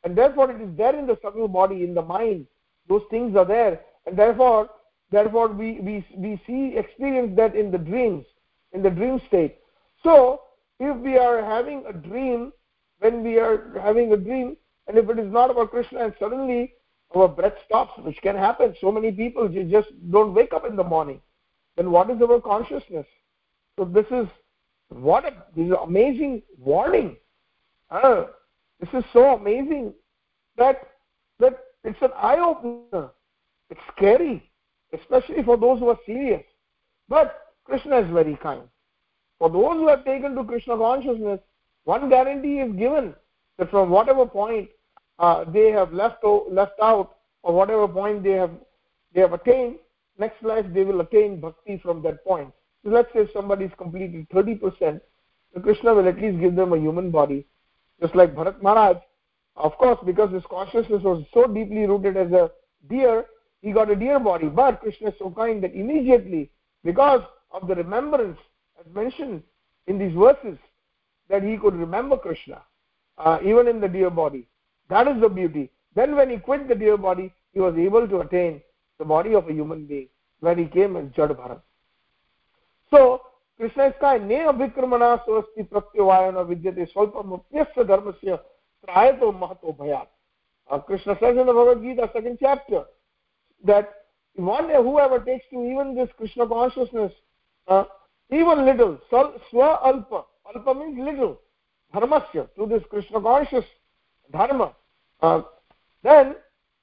and therefore it is there in the subtle body, in the mind. Those things are there, and therefore, therefore we, we, we see, experience that in the dreams, in the dream state. So, if we are having a dream, when we are having a dream, and if it is not about Krishna, and suddenly our breath stops, which can happen. So many people just don't wake up in the morning. Then what is our consciousness? So this is what a, this is amazing warning. Uh, this is so amazing that that it's an eye opener. It's scary, especially for those who are serious. But Krishna is very kind. For those who have taken to Krishna consciousness, one guarantee is given that from whatever point uh, they have left left out or whatever point they have they have attained next life they will attain bhakti from that point so let's say somebody is completed 30% so krishna will at least give them a human body just like bharat maharaj of course because his consciousness was so deeply rooted as a deer he got a deer body but krishna is so kind that immediately because of the remembrance as mentioned in these verses that he could remember krishna uh, even in the deer body that is the beauty. Then when he quit the deer body, he was able to attain the body of a human being when he came as Jad Bharat. So, Ne abhikramana swasti pratyavayana vidyate swalpamapyasya dharmasya prayato mahato bhayat. Uh, Krishna says in the Bhagavad Gita, second chapter, that one whoever takes to even this Krishna consciousness, uh, even little, swa alpa, alpa means little, dharmasya, to this Krishna conscious dharma, uh, then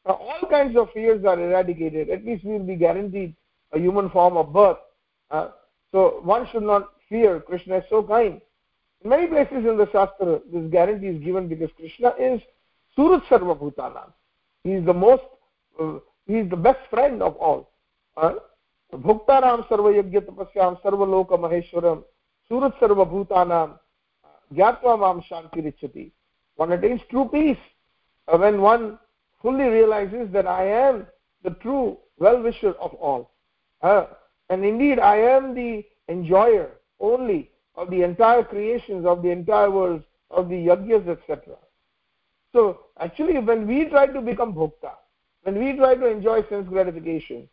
uh, all kinds of fears are eradicated. At least we will be guaranteed a human form of birth. Uh, So one should not fear. Krishna is so kind. In many places in the Shastra, this guarantee is given because Krishna is Surat Sarva Bhutanam. He is the most, uh, he is the best friend of all. Uh, Bhuktaram Sarva Yagya Tapasyam Sarva Loka Maheshwaram Surat Sarva Bhutanam uh, Gyatva Mam Shanti Richati. One attains true peace uh, when one fully realizes that I am the true well-wisher of all. Uh, and indeed, I am the enjoyer only of the entire creations, of the entire world, of the yajnas, etc. So, actually, when we try to become bhokta, when we try to enjoy sense gratification,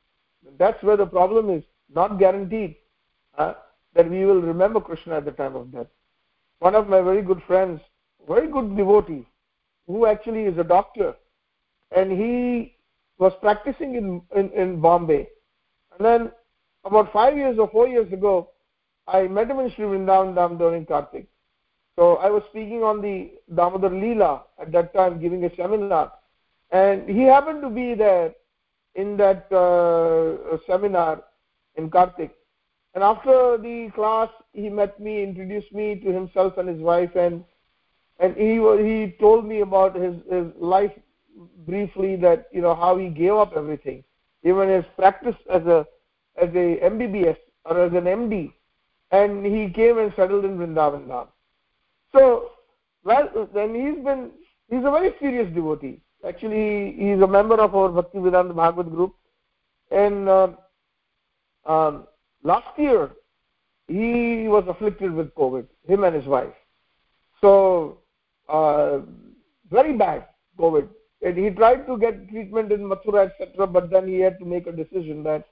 that's where the problem is, not guaranteed uh, that we will remember Krishna at the time of death. One of my very good friends very good devotee who actually is a doctor and he was practicing in, in, in Bombay. And then about five years or four years ago, I met him in Sri Vrindavan Dham during Kartik. So I was speaking on the Damodar Leela at that time, giving a seminar, and he happened to be there in that uh, seminar in Kartik. And after the class, he met me, introduced me to himself and his wife, and and he he told me about his his life briefly that you know how he gave up everything, even his practice as a as a MBBS or as an MD, and he came and settled in Vrindavan Dham. So, well, then he's been he's a very serious devotee. Actually, he's a member of our Bhakti Vedanta Bhagavad group, and uh, um, last year he was afflicted with COVID, him and his wife. So, uh, very bad COVID. And he tried to get treatment in Mathura, etc., but then he had to make a decision that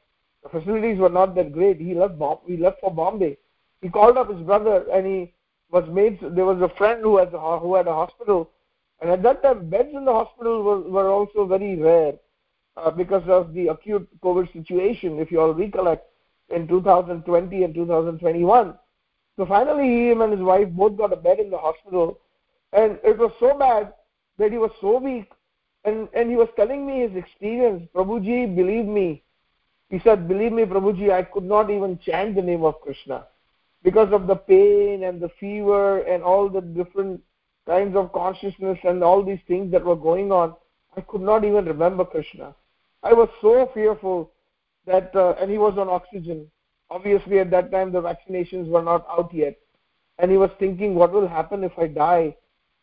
facilities were not that great. He left. Bom- he left for Bombay. He called up his brother, and he was made. There was a friend who had who had a hospital, and at that time, beds in the hospital were were also very rare uh, because of the acute COVID situation. If you all recollect, in 2020 and 2021. So finally, him and his wife both got a bed in the hospital, and it was so bad that he was so weak, and and he was telling me his experience. Prabhuji, believe me, he said, believe me, Prabhuji, I could not even chant the name of Krishna because of the pain and the fever and all the different kinds of consciousness and all these things that were going on. I could not even remember Krishna. I was so fearful that uh, and he was on oxygen. Obviously at that time the vaccinations were not out yet. And he was thinking what will happen if i die?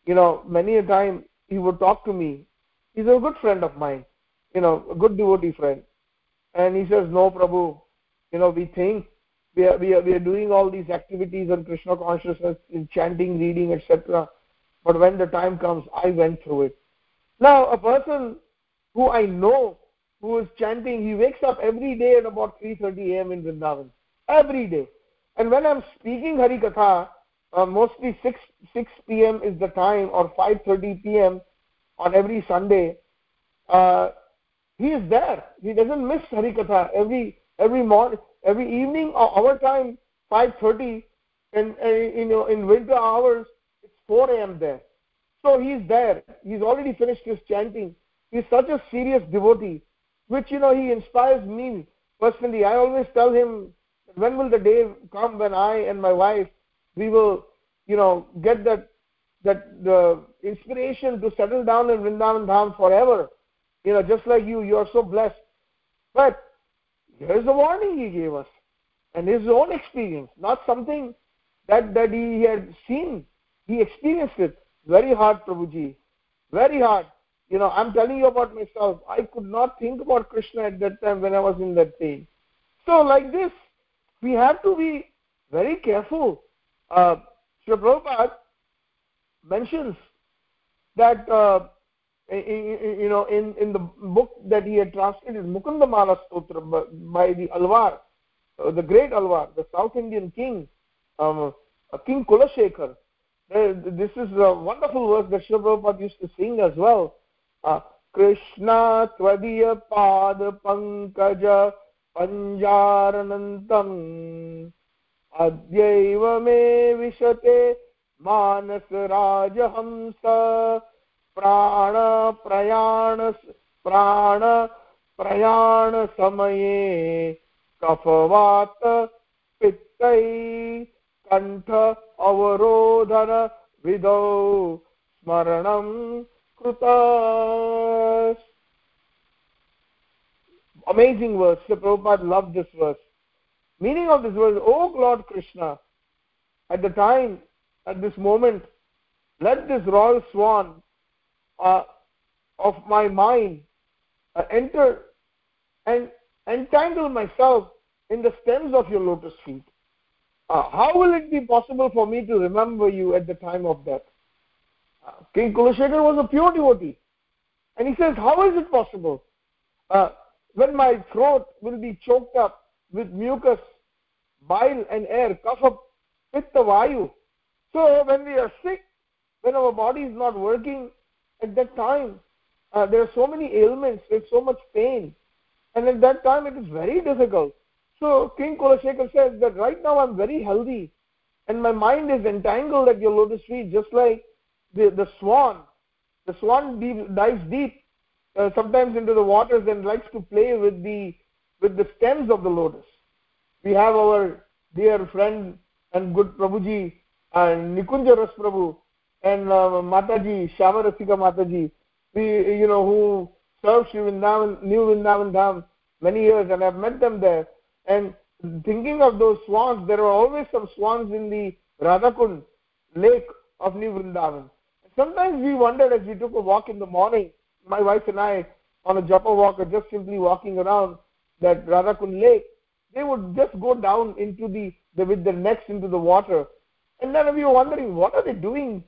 You know many a time he would talk to me. He's a good friend of mine you know a good devotee friend and he says no prabhu you know we think we are, we are, we are doing all these activities on krishna consciousness in chanting reading etc but when the time comes i went through it now a person who i know who is chanting, he wakes up every day at about 3.30 a.m. in Vrindavan. Every day. And when I'm speaking Hari Katha, uh, mostly 6, 6 p.m. is the time or 5.30 p.m. on every Sunday, uh, he is there. He doesn't miss Hari Katha every, every morning, every evening, or our time, 5.30, and uh, you know, in winter hours, it's 4 a.m. there. So he's there. He's already finished his chanting. He's such a serious devotee which you know he inspires me personally i always tell him when will the day come when i and my wife we will you know get that that the inspiration to settle down in vrindavan dham forever you know just like you you are so blessed. But here's the warning he gave us and his own experience not something that that he had seen. He experienced it. Very hard prabhuji. Very hard. You know i'm telling you about myself. I could not think about krishna at that time when i was in that pain. So like this we have to be very careful. Uh Sri Prabhupada mentions that uh, you know, in, in the book that he had translated, Mukunda Mala Stotra by the Alwar, uh, the great Alwar, the South Indian king, um, uh, King Kulashekar. Uh, this is a wonderful verse that Srila Prabhupada used to sing as well. Uh, Krishna Tvadiya Pad Pankaja Panjaranantam Adyaiva Me Vishate Manas Rajahamsa प्राण प्रयाण प्राण प्रयाण समये कफवात पित्त कंठ अवरोधन विदौ स्मरण amazing verse Prabhupada love this verse meaning of this verse O Lord Krishna At the time, at this moment, let this royal swan uh, of my mind uh, enter and entangle myself in the stems of your lotus feet. Uh, how will it be possible for me to remember you at the time of death? King Kulashekar was a pure devotee. And he says, how is it possible? Uh, when my throat will be choked up with mucus, bile and air, kapha, pitta, vayu. So when we are sick, when our body is not working, at that time, uh, there are so many ailments, there's so much pain. And at that time, it is very difficult. So King Kulashekar says that right now I'm very healthy and my mind is entangled at your lotus feet just like the, the swan. The swan deep, dives deep uh, sometimes into the waters and likes to play with the with the stems of the lotus. We have our dear friend and good Prabhuji and Nikunja Ras Prabhu and uh, Mataji, Shamarasika Mataji, we, you know, who served Sri Vrindavan, New Vrindavan Dham many years and I've met them there. And thinking of those swans, there are always some swans in the Radhakund lake of New Vrindavan. Sometimes we wondered as we took a walk in the morning, my wife and I, on a japa walk or just simply walking around that Radhakund lake, they would just go down into the, the with their necks into the water. And then we were wondering, what are they doing?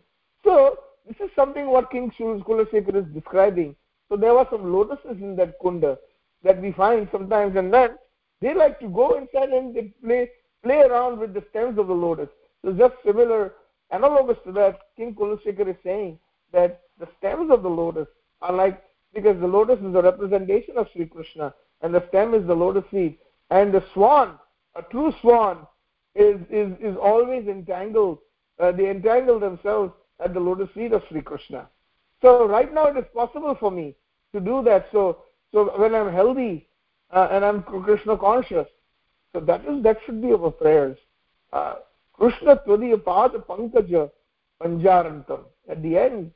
So this is something what King Kulasekar is describing. So there were some lotuses in that kunda that we find sometimes, and then they like to go inside and they play play around with the stems of the lotus. So just similar, analogous to that, King Kulasekar is saying that the stems of the lotus are like because the lotus is a representation of Sri Krishna, and the stem is the lotus seed, and the swan, a true swan, is is is always entangled. Uh, they entangle themselves at the lotus feet of Sri Krishna. So right now it is possible for me to do that. So so when I'm healthy uh, and I'm Krishna conscious, so that is that should be our prayers. Uh, Krishna Tvadiya Pada Pankaja Panjarantam. At the end,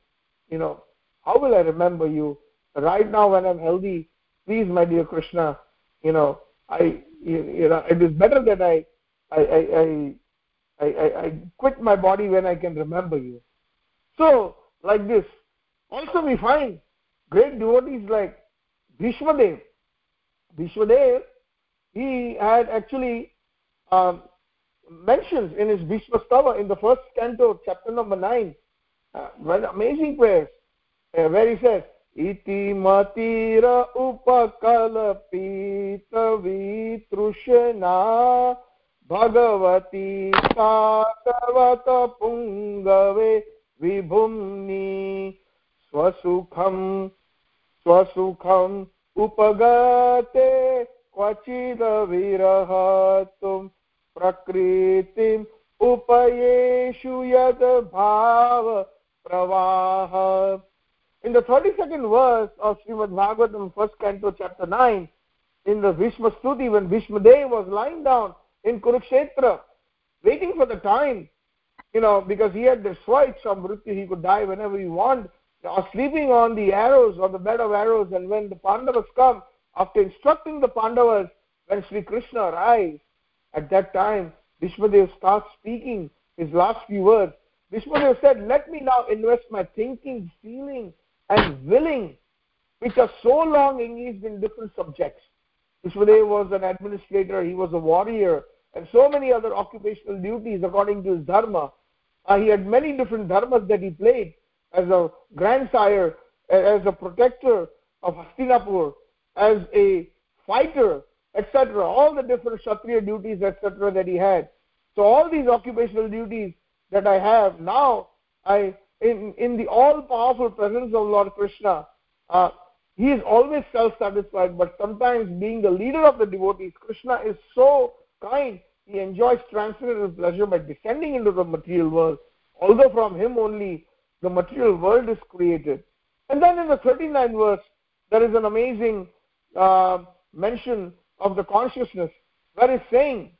you know, how will I remember you? Right now when I'm healthy, please, my dear Krishna, you know, I you know it is better that I I I I, I, I quit my body when I can remember you. So, like this. Also, we find great devotees like Bhishmadev. Bhishmadev, he had actually um, mentions in his Bhishmastava in the first canto, chapter number 9, uh, one amazing prayers, uh, where he says, इति मतिर उपकल्पितवितृष्णा भगवती साकवत पुङ्गवे विभुम्नि स्वसुखं स्वसुखम् उपगते क्वचिदविरहतुं प्रकृतिम् उपयेषु यद् भाव प्रवाह In the 32nd verse of Srimad Bhagavatam, first canto, chapter 9, in the Bhishma Stuti, when Bhishma Dev was lying down in Kurukshetra, waiting for the time you know, because he had the swipes of Mrityu, he could die whenever he wanted, or sleeping on the arrows, or the bed of arrows, and when the Pandavas come, after instructing the Pandavas, when Sri Krishna arrives, at that time, Bhishmadev starts speaking his last few words. Bhishmadev said, Let me now invest my thinking, feeling, and willing, which are so long engaged in different subjects. Bhishmadev was an administrator, he was a warrior, and so many other occupational duties according to his dharma. Uh, he had many different dharmas that he played as a grandsire, as a protector of Hastinapur, as a fighter, etc. All the different Kshatriya duties, etc. that he had. So all these occupational duties that I have now, I in in the all-powerful presence of Lord Krishna, uh, he is always self-satisfied. But sometimes, being the leader of the devotees, Krishna is so kind he enjoys transcendental pleasure by descending into the material world, although from him only the material world is created. And then in the 39th verse, there is an amazing uh, mention of the consciousness, where it's saying,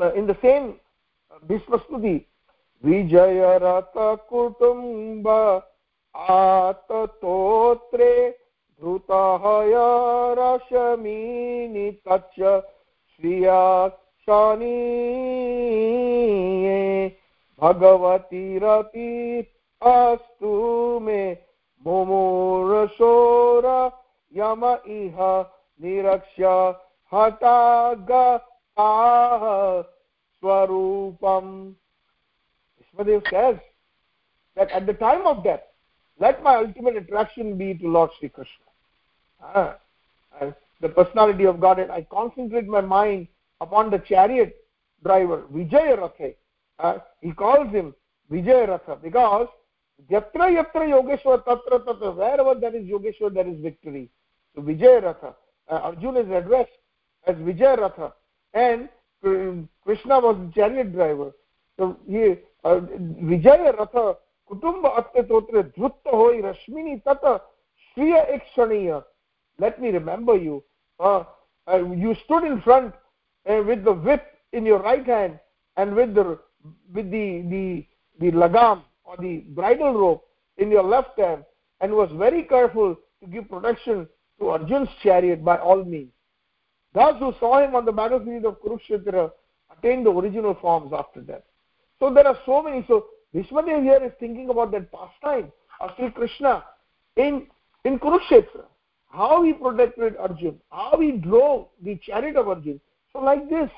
uh, in the same Bhishmastuti, Atatotre Dhrutahaya Rashamini Tacha Shriyat शनीये भगवतीरपि अस्तु मे मुमूर्षोर यम इह निरक्ष्य हतागताः स्वरूपम् Vishmadev says that at the time of death, let my ultimate attraction be to Lord Sri Krishna. Ah, the personality of Godhead. I concentrate my mind upon the chariot driver vijay rathe uh, he calls him vijay ratha because yatra yatra yogeshwar tatra tatra wherever there is yogeshwar there is victory. So vijay ratha uh, arjuna is addressed as vijay ratha and krishna was the chariot driver. So he uh, vijaya ratha kutumba atyatotre dhrutta hoi rashmini tata shriya ekshaniya let me remember you. Uh, uh, you stood in front uh, with the whip in your right hand and with the with the the the lagam or the bridle rope in your left hand and was very careful to give protection to Arjun's chariot by all means. Those who saw him on the battlefield of Kurukshetra attained the original forms after that. So there are so many. So Bhishmadev here is thinking about that pastime of Sri Krishna in, in Kurukshetra. How he protected Arjun, how he drove the chariot of Arjun. Like this,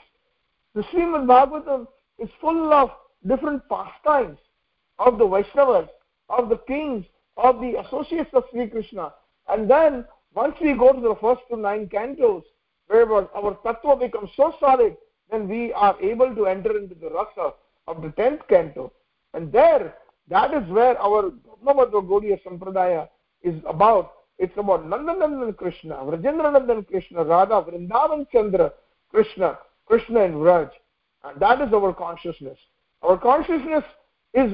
the Srimad Bhagavatam is full of different pastimes of the Vaishnavas, of the kings, of the associates of Sri Krishna. And then once we go to the first to nine cantos, where our tattva becomes so solid, then we are able to enter into the rasa of the tenth canto. And there, that is where our Brahmamadhva Gaudiya Sampradaya is about. It's about Nandanandan Krishna, Vrajendranandan Krishna, Radha, Vrindavan Chandra, Krishna, Krishna and Vraj. And that is our consciousness. Our consciousness is,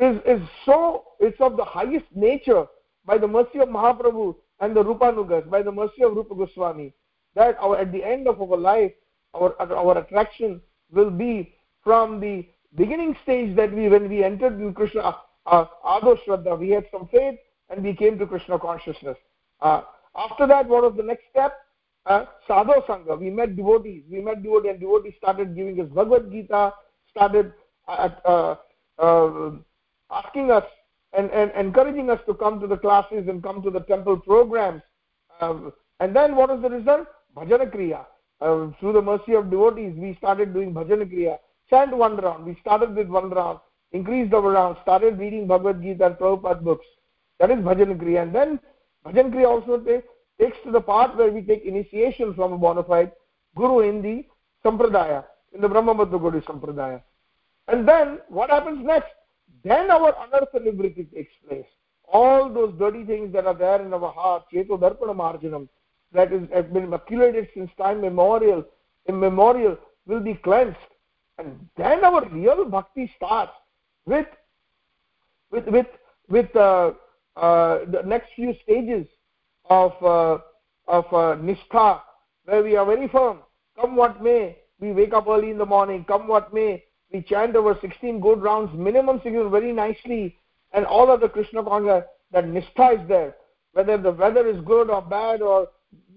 is, is so, it's of the highest nature by the mercy of Mahaprabhu and the Rupanugas, by the mercy of Rupa Goswami, that our, at the end of our life, our, our attraction will be from the beginning stage that we, when we entered in Krishna, uh, Ado Shraddha, we had some faith and we came to Krishna consciousness. Uh, after that, what was the next step? Uh, Sadho Sangha. We met devotees. We met devotees and devotees started giving us Bhagavad Gita, started uh, uh, uh, asking us and, and encouraging us to come to the classes and come to the temple programs. Um, and then what was the result? Bhajana Kriya. Uh, through the mercy of devotees, we started doing Bhajana Kriya. Chant one round. We started with one round, increased our round, started reading Bhagavad Gita and Prabhupada books. That is Bhajana Kriya. And then Bhajan Kriya also takes, takes to the part where we take initiation from a bona fide Guru in the Sampradaya, in the Brahma Gaudiya Sampradaya. And then what happens next? then our anartha nivriti takes place. All those dirty things that are there in our heart, cheto darpana marjanam, that is, has been accumulated since time memorial, immemorial, will be cleansed. And then our real bhakti starts with, with, with, with uh, uh, the next few stages of, uh, of uh, where we are very firm. Come what may, we wake up early in the morning, come what may, we chant over 16 good rounds, minimum 16 very nicely, and all of the Krishna consciousness, that nistha is there. Whether the weather is good or bad or,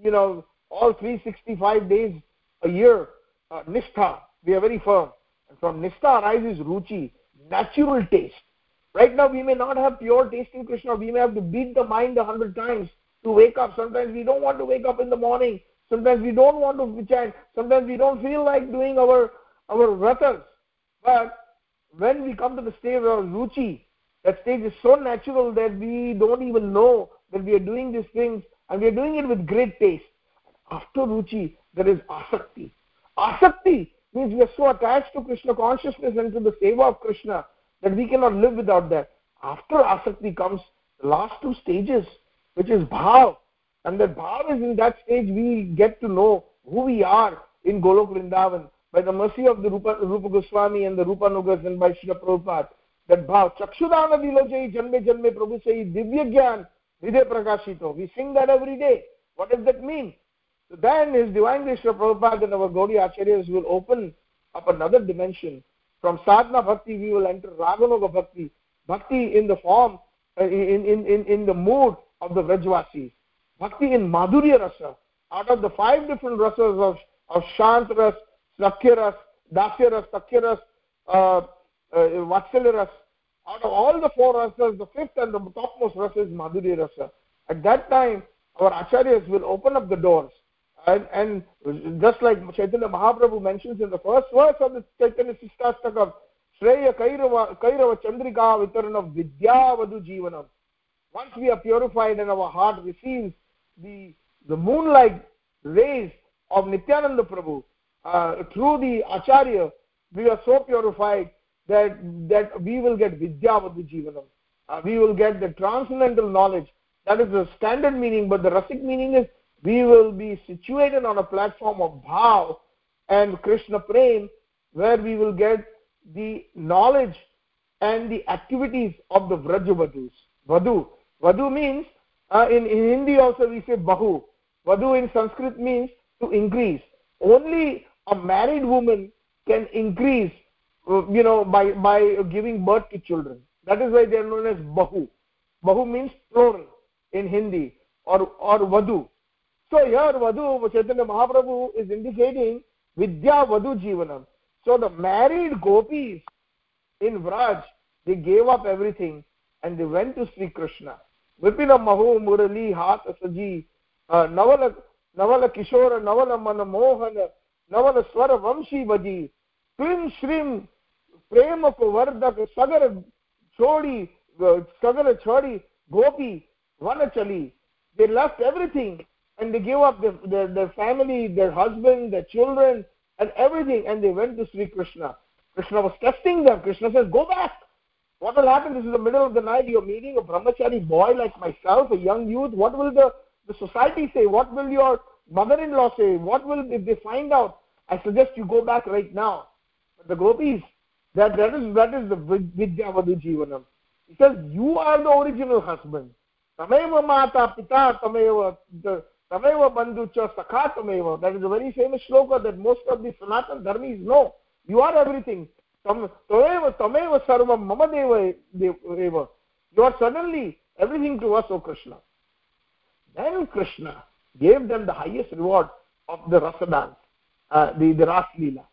you know, all 365 days a year, uh, we are very firm. And from nistha arises ruchi, natural taste. Right now we may not have pure taste in Krishna, we may have to beat the mind a hundred times to wake up. Sometimes we don't want to wake up in the morning. Sometimes we don't want to chant. Sometimes we don't feel like doing our our vratas. But when we come to the stage of ruchi, that stage is so natural that we don't even know that we are doing these things and we are doing it with great taste. After ruchi, there is asakti. Asakti means we are so attached to Krishna consciousness and to the seva of Krishna that we cannot live without that. After asakti comes the last two stages, which is bhav. And that bhav is in that stage we get to know who we are in Golok Vrindavan by the mercy of the Rupa, Rupa Goswami and the Rupanugas and by Srila Prabhupada, that bhav, chakshudana dilojai janme janme prabhu say divya gyan hriday prakashito. We sing that every day. What does that mean? So then His Divine Grace Prabhupada and our Gaudiya Acharyas will open up another dimension. From sadhana bhakti we will enter raganuga bhakti, bhakti in the form, uh, in, in, in, in the mood of the Vrajvasis. Bhakti in Madhurya Rasa. Out of the five different rasas of, of Shant Ras, Sakyaras, Dasyaras, Sakyaras, uh, uh. Out of all the four rasas, the fifth and the topmost rasa is Madhurya rasa. At that time, our acharyas will open up the doors. And, and just like Chaitanya Mahaprabhu mentions in the first verse of the Chaitanya Shikshashtakam, Shreya Kairava, Kairava Chandrika Vitaranam Vidyavadu Jivanam. Once we are purified and our heart receives the, the moonlight rays of Nityananda Prabhu, uh, through the acharya we are so purified that that we will get vidyavadu jivanam. Uh, we will get the transcendental knowledge. That is the standard meaning but the rasic meaning is we will be situated on a platform of bhav and krishna prem where we will get the knowledge and the activities of the vrajavadus vadu vadu means uh, in, in hindi also we say bahu. Vadu in sanskrit means to increase. Only a married woman can increase uh, you know by by giving birth to children. That is why they are known as bahu. Bahu means plural in hindi or or vadu. So here vadu chaitanya mahaprabhu is indicating vidya vadu jivanam. So the married gopis in vraj they gave up everything and they went to sri krishna vipina mahu murali hat saji uh, navala navala kishora navala mana mohan navala swara vamshi vaji क्लीं श्रीं प्रेम को वर्धक सगर छोड़ी सगर छोड़ी vanachali they left everything and they gave up their, their, their family their husband their children and everything and they went to sri krishna krishna was testing them krishna says go back what will happen? This is the middle of the night. You're meeting a brahmachari boy like myself a young youth. What will the the society say? What will your mother-in-law say? What will if they find out? I suggest you go back right now. The gopis that that is that is the vidya vadu jivanam. He says you are the original husband. Tameva mata pita tameva tameva bandhu that is a very famous shloka that most of the sanatan dharmis know. You are everything tameva tameva sarvam mama deva deva you are suddenly everything to us o krishna then krishna gave them the highest reward of the rasa dance, uh, the the ras leela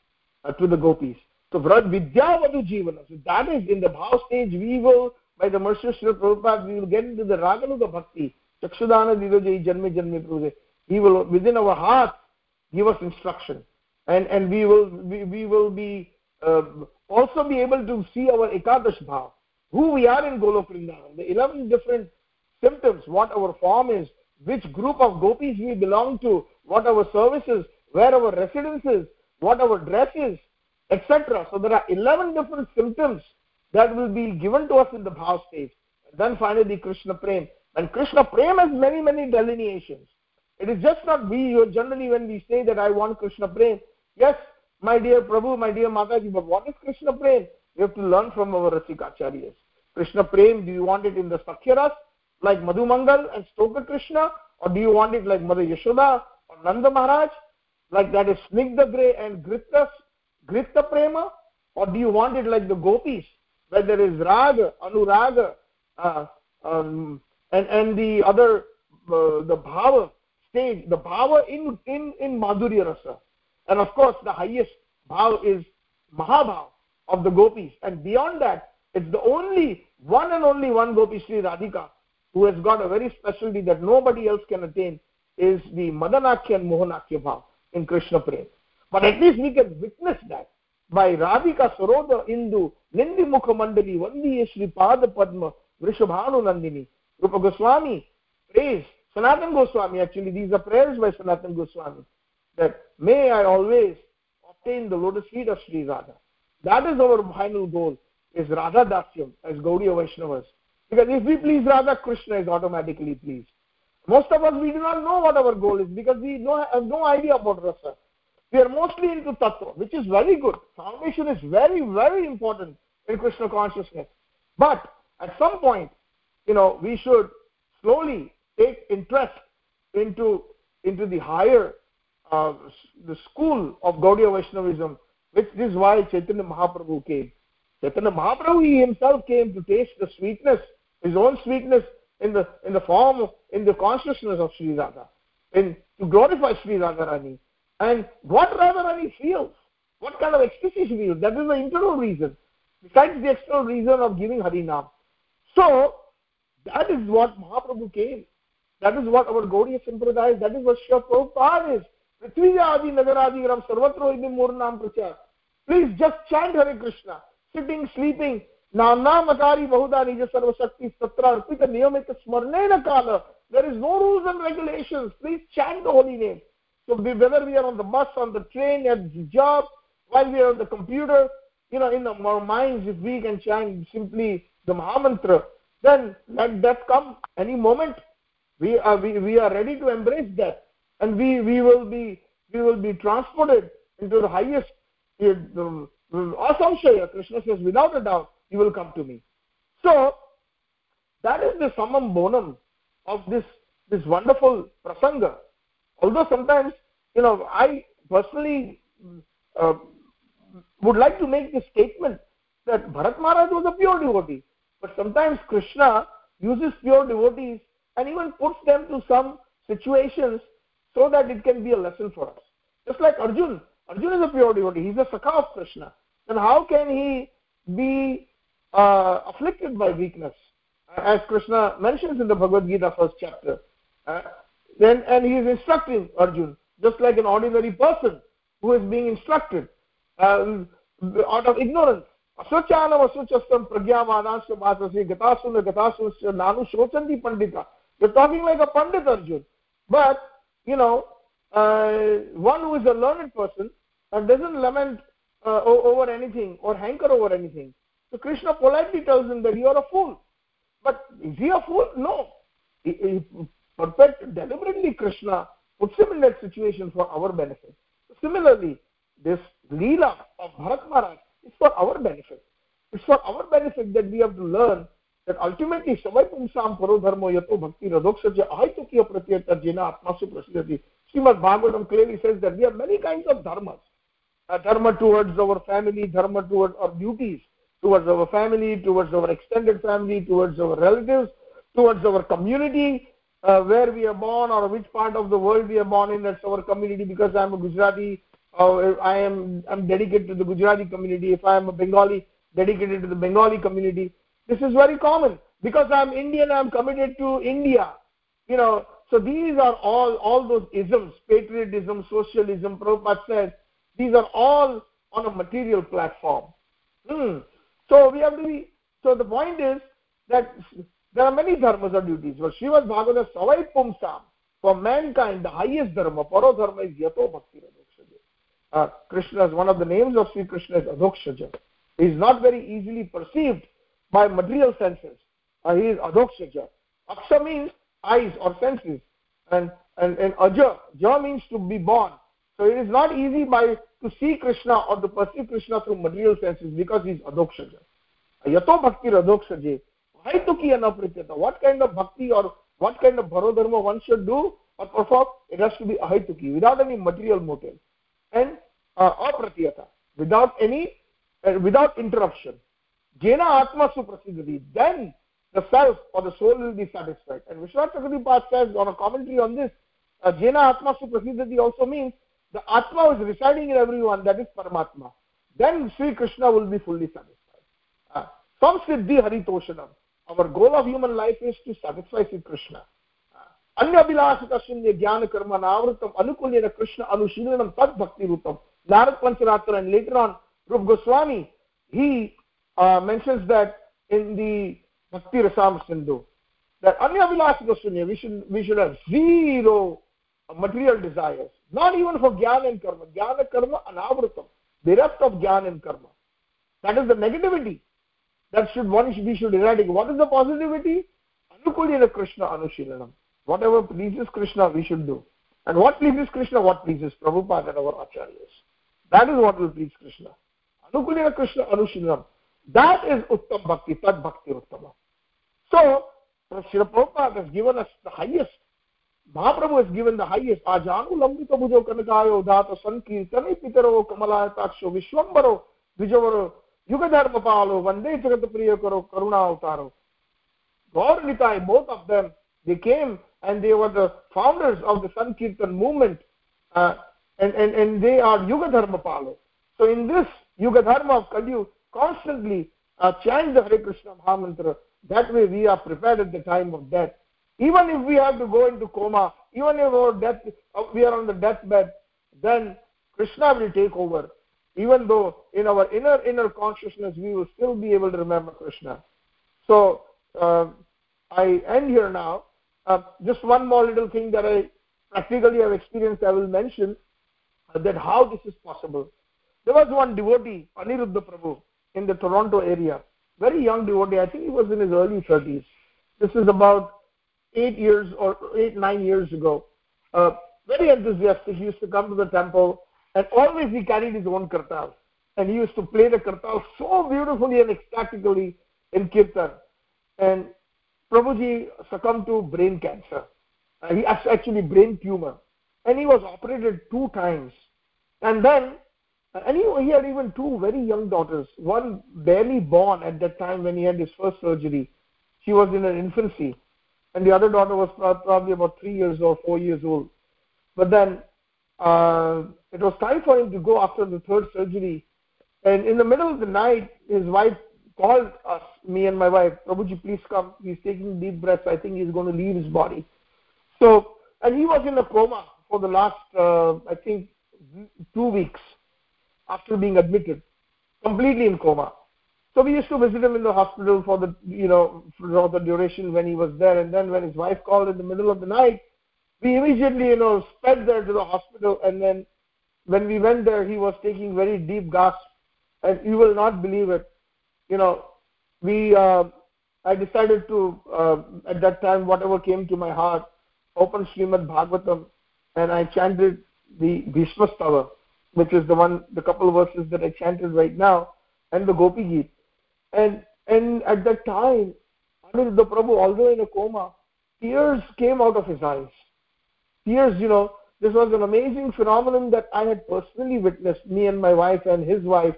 uh, to the gopis. So Vraj Vidyavadu Jivana. So that is in the bhav stage we will, by the mercy of Srila Prabhupada, we will get into the Raganuga Bhakti. Chakshudana Didojai Janme Janme Prabhu. He will, within our heart, give us instruction. And, and we will, we, we will be, uh, also be able to see our Ekadash Bhav. Who we are in Golok Vrindavan. The 11 different symptoms, what our form is, which group of gopis we belong to, what our services, where our residence is, what our dress is, etc. So there are 11 different symptoms that will be given to us in the bhav stage. then finally Krishna Prem. And Krishna Prem has many, many delineations. It is just not we, generally when we say that I want Krishna Prem, yes, my dear Prabhu, my dear Mataji, but what is Krishna Prem? We have to learn from our Rasikacharyas. Krishna Prem, do you want it in the Sakhyaras, like Madhu Mangal and Stoka Krishna, or do you want it like Mother Yashoda or Nanda Maharaj? like that is snigdha gray and gritta gritta prema or do you want it like the gopis where there is raga anuraga uh, um, and and the other uh, the bhava stage the bhava in in in madhurya rasa and of course the highest bhav is mahabhav of the gopis and beyond that it's the only one and only one gopi Sri Radhika who has got a very specialty that nobody else can attain is the Madanakya and Mohanakya bhav in Krishna Prem. But at least we can witness that by Radhika Saroda Indu, Nindi Mukha Mandali, Vandi Shri Pada Padma, Vrishabhanu Nandini, Rupa Goswami praise Sanatan Goswami. Actually, these are prayers by Sanatan Goswami that may I always obtain the lotus feet of Sri Radha. That is our final goal, is Radha Dasyam as Gaudiya Vaishnavas. Because if we please Radha, Krishna is automatically pleased. Most of us, we do not know what our goal is because we have no idea about rasa. We are mostly into tattva, which is very good. Foundation is very, very important in Krishna consciousness. But at some point, you know, we should slowly take interest into into the higher uh, the school of Gaudiya Vaishnavism, which is why Chaitanya Mahaprabhu came. Chaitanya Mahaprabhu he himself came to taste the sweetness, his own sweetness in the in the form in the consciousness of Sri Radha, in to glorify Sri Radharani. And what Radharani feels, what kind of ecstasy she feels, that is the internal reason, besides the external reason of giving Harinam. So that is what Mahaprabhu came. That is what our Gaudiya Sampradaya, that is what Shri Prabhupada is. Prithviya Adi Nagaradi Ram Sarvatro Idim Murnam Pracha. Please just chant Hare Krishna, sitting, sleeping, नानामकारी बहुधा निज सर्वशक्ति तत्र अर्पित नियमित स्मरणेन काल there is no rules and regulations please chant the holy name so whether we are on the bus on the train at the job while we are on the computer you know in our minds if we can chant simply the mahamantra then let death come any moment we are we, we are ready to embrace that and we we will be we will be transported into the highest asamshaya krishna says without a doubt you will come to me. So that is the summum bonum of this this wonderful prasanga. Although sometimes you know i personally uh, would like to make the statement that bharat maharaj was a pure devotee. But sometimes krishna uses pure devotees and even puts them to some situations so that it can be a lesson for us. Just like arjun. Arjun is a pure devotee. He's a sakha of krishna. Then how can he be uh, afflicted by weakness? As krishna mentions in the bhagavad gita first chapter. Uh, then and he is instructing arjun just like an ordinary person who is being instructed uh, out of ignorance. Aswachastam pragyamanasya masasi gatasuna gatasunasya nanu shochanti pandita. You're talking like a pandit arjun. But you know uh, one who is a learned person and doesn't lament uh, over anything or hanker over anything. So krishna politely tells him that you are a fool. But is he a fool? No. He, he perfect deliberately krishna puts him in that situation for our benefit. Similarly this leela of bharat maharaj is for our benefit. It's for our benefit that we have to learn that ultimately samay pumsam paro dharmo yato bhakti radoksaja ahitukiya pratyata jena atmasu prasidati Srimad Bhagavatam clearly says that we have many kinds of dharmas. Uh, dharma towards our family, dharma towards our duties, towards our family, towards our extended family, towards our relatives, towards our community, uh, where we are born or which part of the world we are born in, that's our community. Because I'm a Gujarati, uh, I am I'm dedicated to the Gujarati community. If I am a Bengali, dedicated to the Bengali community. This is very common. Because I'm Indian, I'm committed to India. You know, so these are all all those isms, patriotism, socialism, Prabhupada says, these are all on a material platform. Hmm. So we have to be. So the point is that there are many dharmas or duties. But Srimad Bhagavata Savai Pumsam, for mankind, the highest dharma, Paro dharma is Yato Bhakti. Uh, Krishna is one of the names of Sri Krishna is Adhokshaja. He is not very easily perceived by material senses. Uh, he is Adhokshaja. Aksha means eyes or senses. And and, and aja. Ja means to be born. So it is not easy by to see krishna or to perceive krishna through material senses because he is adokshaja yato bhakti adokshaje haituki anaprityata what kind of bhakti or what kind of bharodharma one should do or perform? It has to be ahaituki without any material motive. And uh, apratyata. Without any uh, without interruption jena atma suprasiddhati then the self or the soul will be satisfied. And Vishwanath Chakravarti says on a commentary on this, uh, Jena Atma Suprasiddhati also means the Atma is residing in everyone, that is Paramatma. Then Sri Krishna will be fully satisfied. Uh, Samsiddhi Haritoshanam. Our goal of human life is to satisfy Sri Krishna. अन्यभिलाषित शून्य ज्ञान कर्म नावृतम अनुकूल्यन कृष्ण अनुशीलनम तद भक्ति रूपम Narad Pancharatra and later on Rup Goswami he uh, mentions that in the bhakti rasam sindhu that anya vilasika shunya we should we should have zero material desires not even for jnana and karma. Jnana karma anavrutam bereft of jnana and karma. That is the negativity that should one should, we should eradicate. What is the positivity? Anukulina krishna anushilanam. Whatever pleases krishna we should do. And what pleases krishna what pleases prabhupada and our acharyas. That is what will please krishna. Anukulina krishna anushilanam that is uttam bhakti tad bhakti uttama so, Srila Prabhupada has given us the highest. Mahaprabhu has given the highest. Ajanu lambita bhujo kanakayo dhata sankirtane pitaro kamalataksho vishwambaro vijavaro yugadharmapalo vande jagatapriya karo karuna avtaro. Gaur Nitai, both of them, they came and they were the founders of the Sankirtan movement. Uh, and, and, and they are Yugadharmapalo. So in this Yugadharma of Kalyu, constantly uh, chant the Hare Krishna Mahamantra. That way we are prepared at the time of death. Even if we have to go into coma even if our death uh, we are on the deathbed then krishna will take over. Even though in our inner inner consciousness we will still be able to remember krishna. So uh, i end here now. Uh, just one more little thing that i practically have experienced i will mention uh, that how this is possible. There was one devotee aniruddha prabhu in the toronto area very young devotee. I think he was in his early 30s. This is about eight years or eight, nine years ago. Uh, very enthusiastic. He used to come to the temple and always he carried his own kartal and he used to play the kartal so beautifully and ecstatically in kirtan and prabhuji succumbed to brain cancer uh, he actually brain tumor and he was operated two times and then and he, he had even two very young daughters one barely born at that time when he had his first surgery. She was in her infancy. And the other daughter was probably about three years or four years old. But then uh, it was time for him to go after the third surgery. And in the middle of the night his wife called us me and my wife prabhuji please come. He's taking deep breaths. I think he's going to leave his body. So and he was in a coma for the last uh, i think two weeks after being admitted completely in coma. So we used to visit him in the hospital for the you know for the duration when he was there. And then when his wife called in the middle of the night we immediately you know sped there to the hospital. And then when we went there he was taking very deep gasps. And you will not believe it. You know we uh, i decided to uh, at that time whatever came to my heart open Srimad Bhagavatam. And I chanted the Bhishma Stava, which is the one, the couple of verses that I chanted right now, and the Gopi Geet. And and at that time, Aniruddha Prabhu, although in a coma, tears came out of his eyes. Tears, you know, this was an amazing phenomenon that I had personally witnessed, me and my wife and his wife,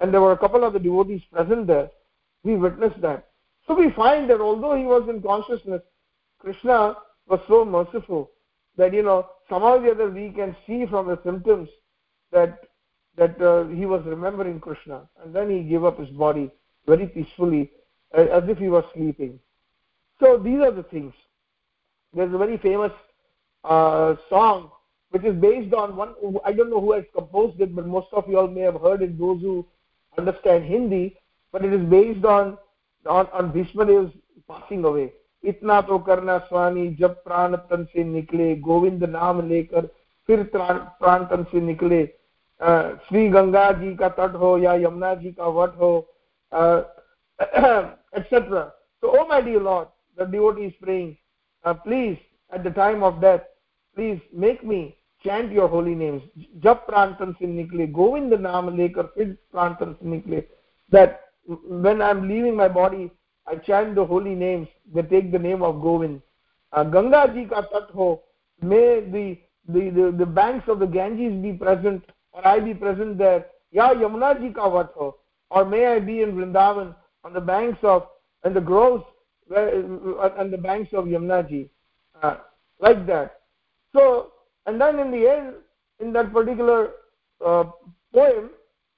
and there were a couple of the devotees present there. We witnessed that. So we find that although he was in consciousness, Krishna was so merciful that you know somehow or the other we can see from the symptoms that that uh, he was remembering krishna and then he gave up his body very peacefully as if he was sleeping so these are the things there's a very famous uh, song which is based on one i don't know who has composed it but most of you all may have heard it those who understand hindi but it is based on on, on Bhishma passing away इतना तो करना स्वामी जब प्राण तन से निकले गोविंद नाम लेकर फिर प्राण तन से निकले श्री गंगा जी का तट हो या यमुना जी का वट हो etc so oh my dear lord the devotee is praying uh, please at the time of death please make me chant your holy names jab prantan se nikle govind naam lekar fir prantan se nikle that when i am leaving my body I chant the holy names. They take the name of Govind. Uh, Ganga ji ka tat ho. May the, the, the, the banks of the Ganges be present or I be present there. Ya Yamuna ji ka vat ho. Or may I be in Vrindavan on the banks of, and the groves uh, the banks of Yamuna ji. Uh, like that. So, and then in the end, in that particular uh, poem,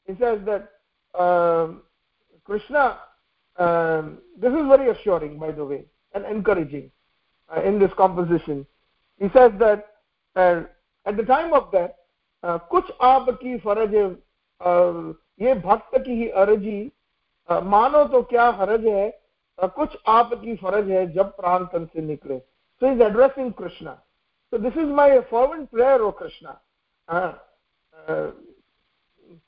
it says that uh, Krishna um, this is very assuring by the way and encouraging uh, in this composition he says that uh, at the time of that uh, kuch aapki faraj uh, ye bhakt ki hi arji uh, mano to kya haraj hai uh, kuch aapki faraj hai jab pran tan se nikle so he's addressing krishna. So this is my fervent prayer o krishna. uh, uh,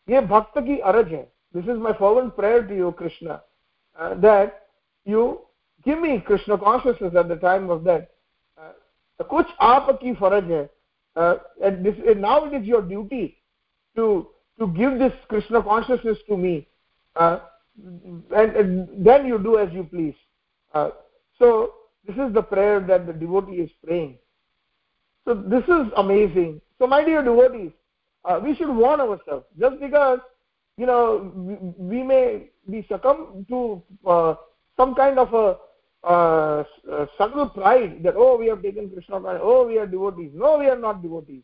ye bhakt ki arj hai this is my fervent prayer to you krishna. uh, that you give me krishna consciousness at the time of that uh, and this and now it is your duty to to give this krishna consciousness to me. Uh, and, and, then you do as you please. Uh, so this is the prayer that the devotee is praying. So this is amazing. So my dear devotees uh, we should warn ourselves. Just because you know we, we may be succumb to uh, some kind of a uh, uh, subtle pride that oh we have taken krishna oh we are devotees. No we are not devotees.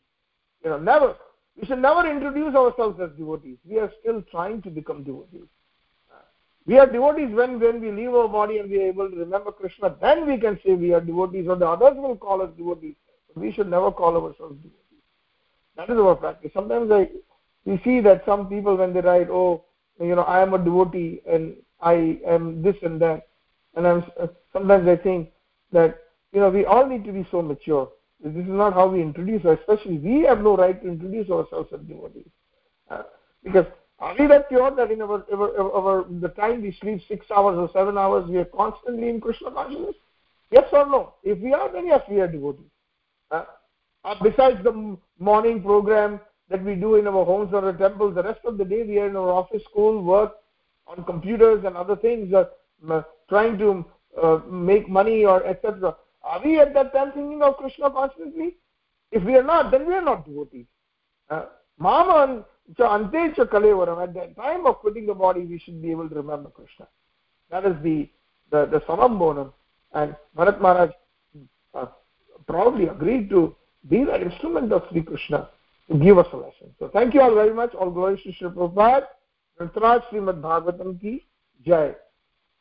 You know never. We should never introduce ourselves as devotees. We are still trying to become devotees. We are devotees when when we leave our body and we are able to remember krishna then we can say we are devotees or the others will call us devotees. We should never call ourselves devotees. That is our practice. Sometimes i we see that some people when they write oh you know i am a devotee and i am this and that and i'm uh, sometimes i think that you know we all need to be so mature. This is not how we introduce especially we have no right to introduce ourselves as devotees. Uh, because are we that pure that in our, our, our the time we sleep six hours or seven hours we are constantly in krishna consciousness? Yes or no? If we are then yes we are devotees. Uh, besides the morning program that we do in our homes or the temples the rest of the day we are in our office school work on computers and other things uh, trying to uh, make money or etc are we at that time thinking of krishna constantly if we are not then we are not devotees uh, ante kalevaram at that time of quitting the body we should be able to remember krishna that is the the the summum bonum and bharat maharaj uh, proudly agreed to be the instrument of Sri Krishna to give us a lesson. So thank you all very much. All glories to Sri Prabhupada. Srimad Bhagavatam ki Jai.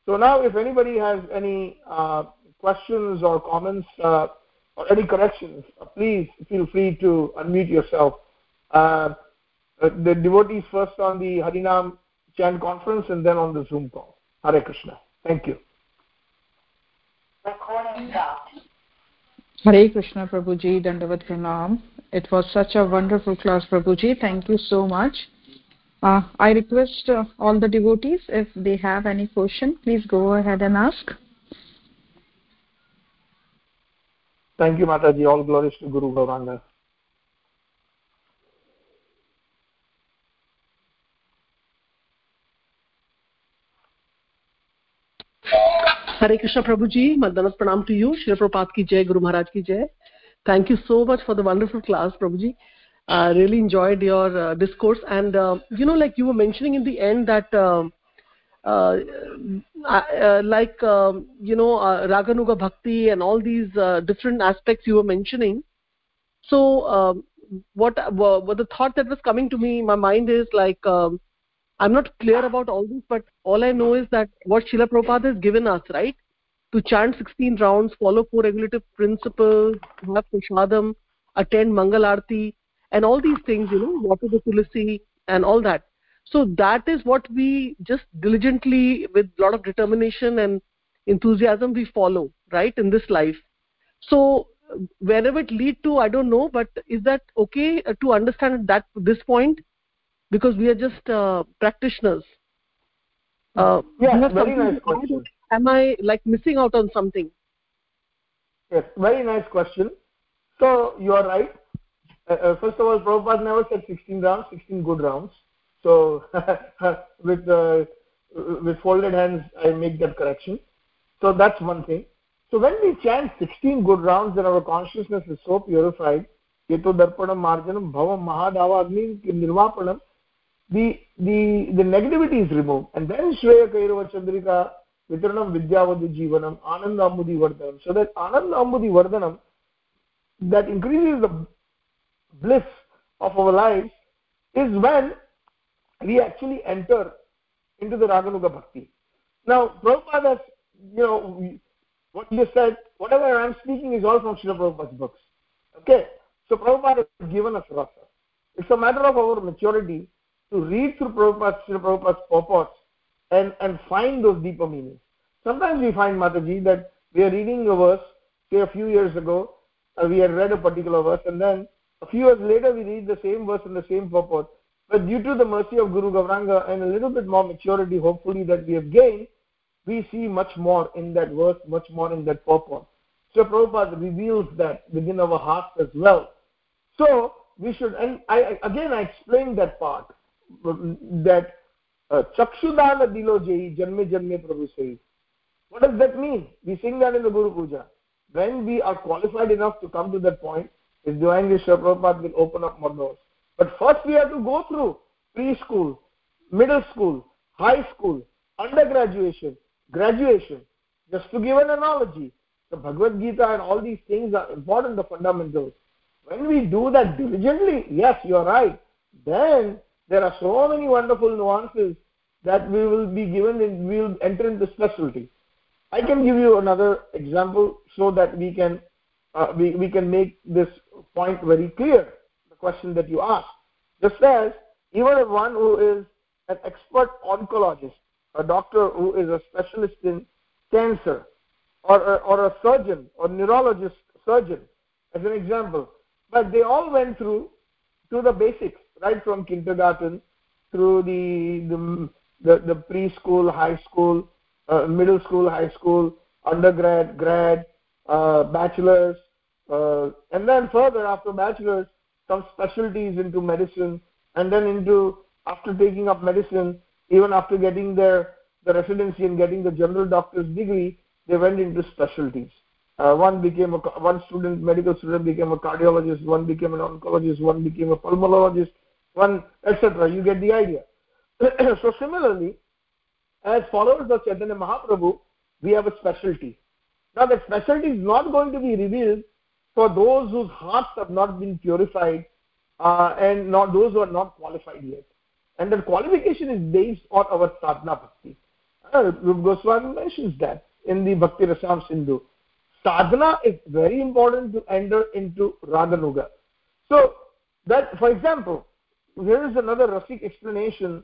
So now if anybody has any uh, questions or comments uh, or any corrections, uh, please feel free to unmute yourself. Uh, uh, the devotees first on the Harinam chant conference and then on the Zoom call. Hare Krishna. Thank you. Recording stopped. Hare Krishna Prabhuji, Dandavat Pranam. It was such a wonderful class, Prabhuji. Thank you so much. Uh, I request uh, all the devotees, if they have any question, please go ahead and ask. Thank you, Mataji. All glories to Guru Gauranga. Hare Krishna Prabhuji, Madhanat Pranam to you. Shri Prabhupada ki jai, Guru Maharaj ki jai. Thank you so much for the wonderful class, Prabhuji. I uh, really enjoyed your uh, discourse. And, uh, you know, like you were mentioning in the end that, um, uh, uh, like, um, you know, uh, Raganuga Bhakti and all these different aspects you were mentioning. So, um, what, what the thought that was coming to me in my mind is like, um, i'm not clear about all this but all i know is that what Srila Prabhupada has given us right to chant 16 rounds follow four regulative principles have prashadam attend mangal arti and all these things you know water the tulsi and all that. So that is what we just diligently with a lot of determination and enthusiasm we follow right in this life. So wherever it lead to i don't know but is that okay to understand at that this point? Because we are just uh, practitioners. Uh, yeah very nice question. am i like missing out on something? Yes very nice question. So you are right uh, uh, first of all Prabhupada never said 16 rounds 16 good rounds. So <laughs> with uh, with folded hands i make that correction. So that's one thing. So when we chant 16 good rounds and our consciousness is so purified yeto darpanam marjanam bhavam mahadava agni nirvapanam the the the negativity is removed. And then shreya kairava chandrika vitranam vidyavadu jivanam ananda vardhanam. So that ananda vardhanam that increases the bliss of our lives is when we actually enter into the raganuga bhakti. Now prabhupada you know what you said whatever i'm speaking is all from Srila Prabhupada's books. Okay so prabhupada has given us rasa it's a matter of our maturity to read through Prabhupada's, Prabhupada's purports and, and find those deeper meanings. Sometimes we find, Mataji, that we are reading a verse, say a few years ago, uh, we had read a particular verse, and then a few years later we read the same verse in the same purport. But due to the mercy of Guru Gauranga and a little bit more maturity, hopefully, that we have gained, we see much more in that verse, much more in that purport. So Prabhupada reveals that within our hearts as well. So we should, and I again I explained that part that uh, chakshudana dilo jai janme janme prabhu what does that mean we sing that in the guru puja when we are qualified enough to come to that point his divine wish Prabhupada will open up more doors. But first we have to go through preschool middle school high school undergraduation graduation. Just to give an analogy the bhagavad gita and all these things are important the fundamentals. When we do that diligently yes you are right then there are so many wonderful nuances that we will be given and we will enter into specialty. I can give you another example so that we can uh, we, we can make this point very clear the question that you asked just as even if one who is an expert oncologist a doctor who is a specialist in cancer or a, or a surgeon or neurologist surgeon as an example but they all went through to the basics right from kindergarten through the the, the, the preschool, high school, uh, middle school, high school, undergrad, grad, uh, bachelor's, uh, and then further after bachelor's, some specialties into medicine and then into after taking up medicine even after getting their the residency and getting the general doctor's degree they went into specialties. Uh, one became a one student medical student became a cardiologist one became an oncologist one became a pulmonologist one etc you get the idea. <clears throat> So similarly as followers of chaitanya mahaprabhu we have a specialty. Now that specialty is not going to be revealed for those whose hearts have not been purified uh, and not those who are not qualified yet. And the qualification is based on our sadhana bhakti. Uh, Goswami mentions that in the Bhakti Rasam Sindhu. Sadhana is very important to enter into raganuga so that for example here is another rasik explanation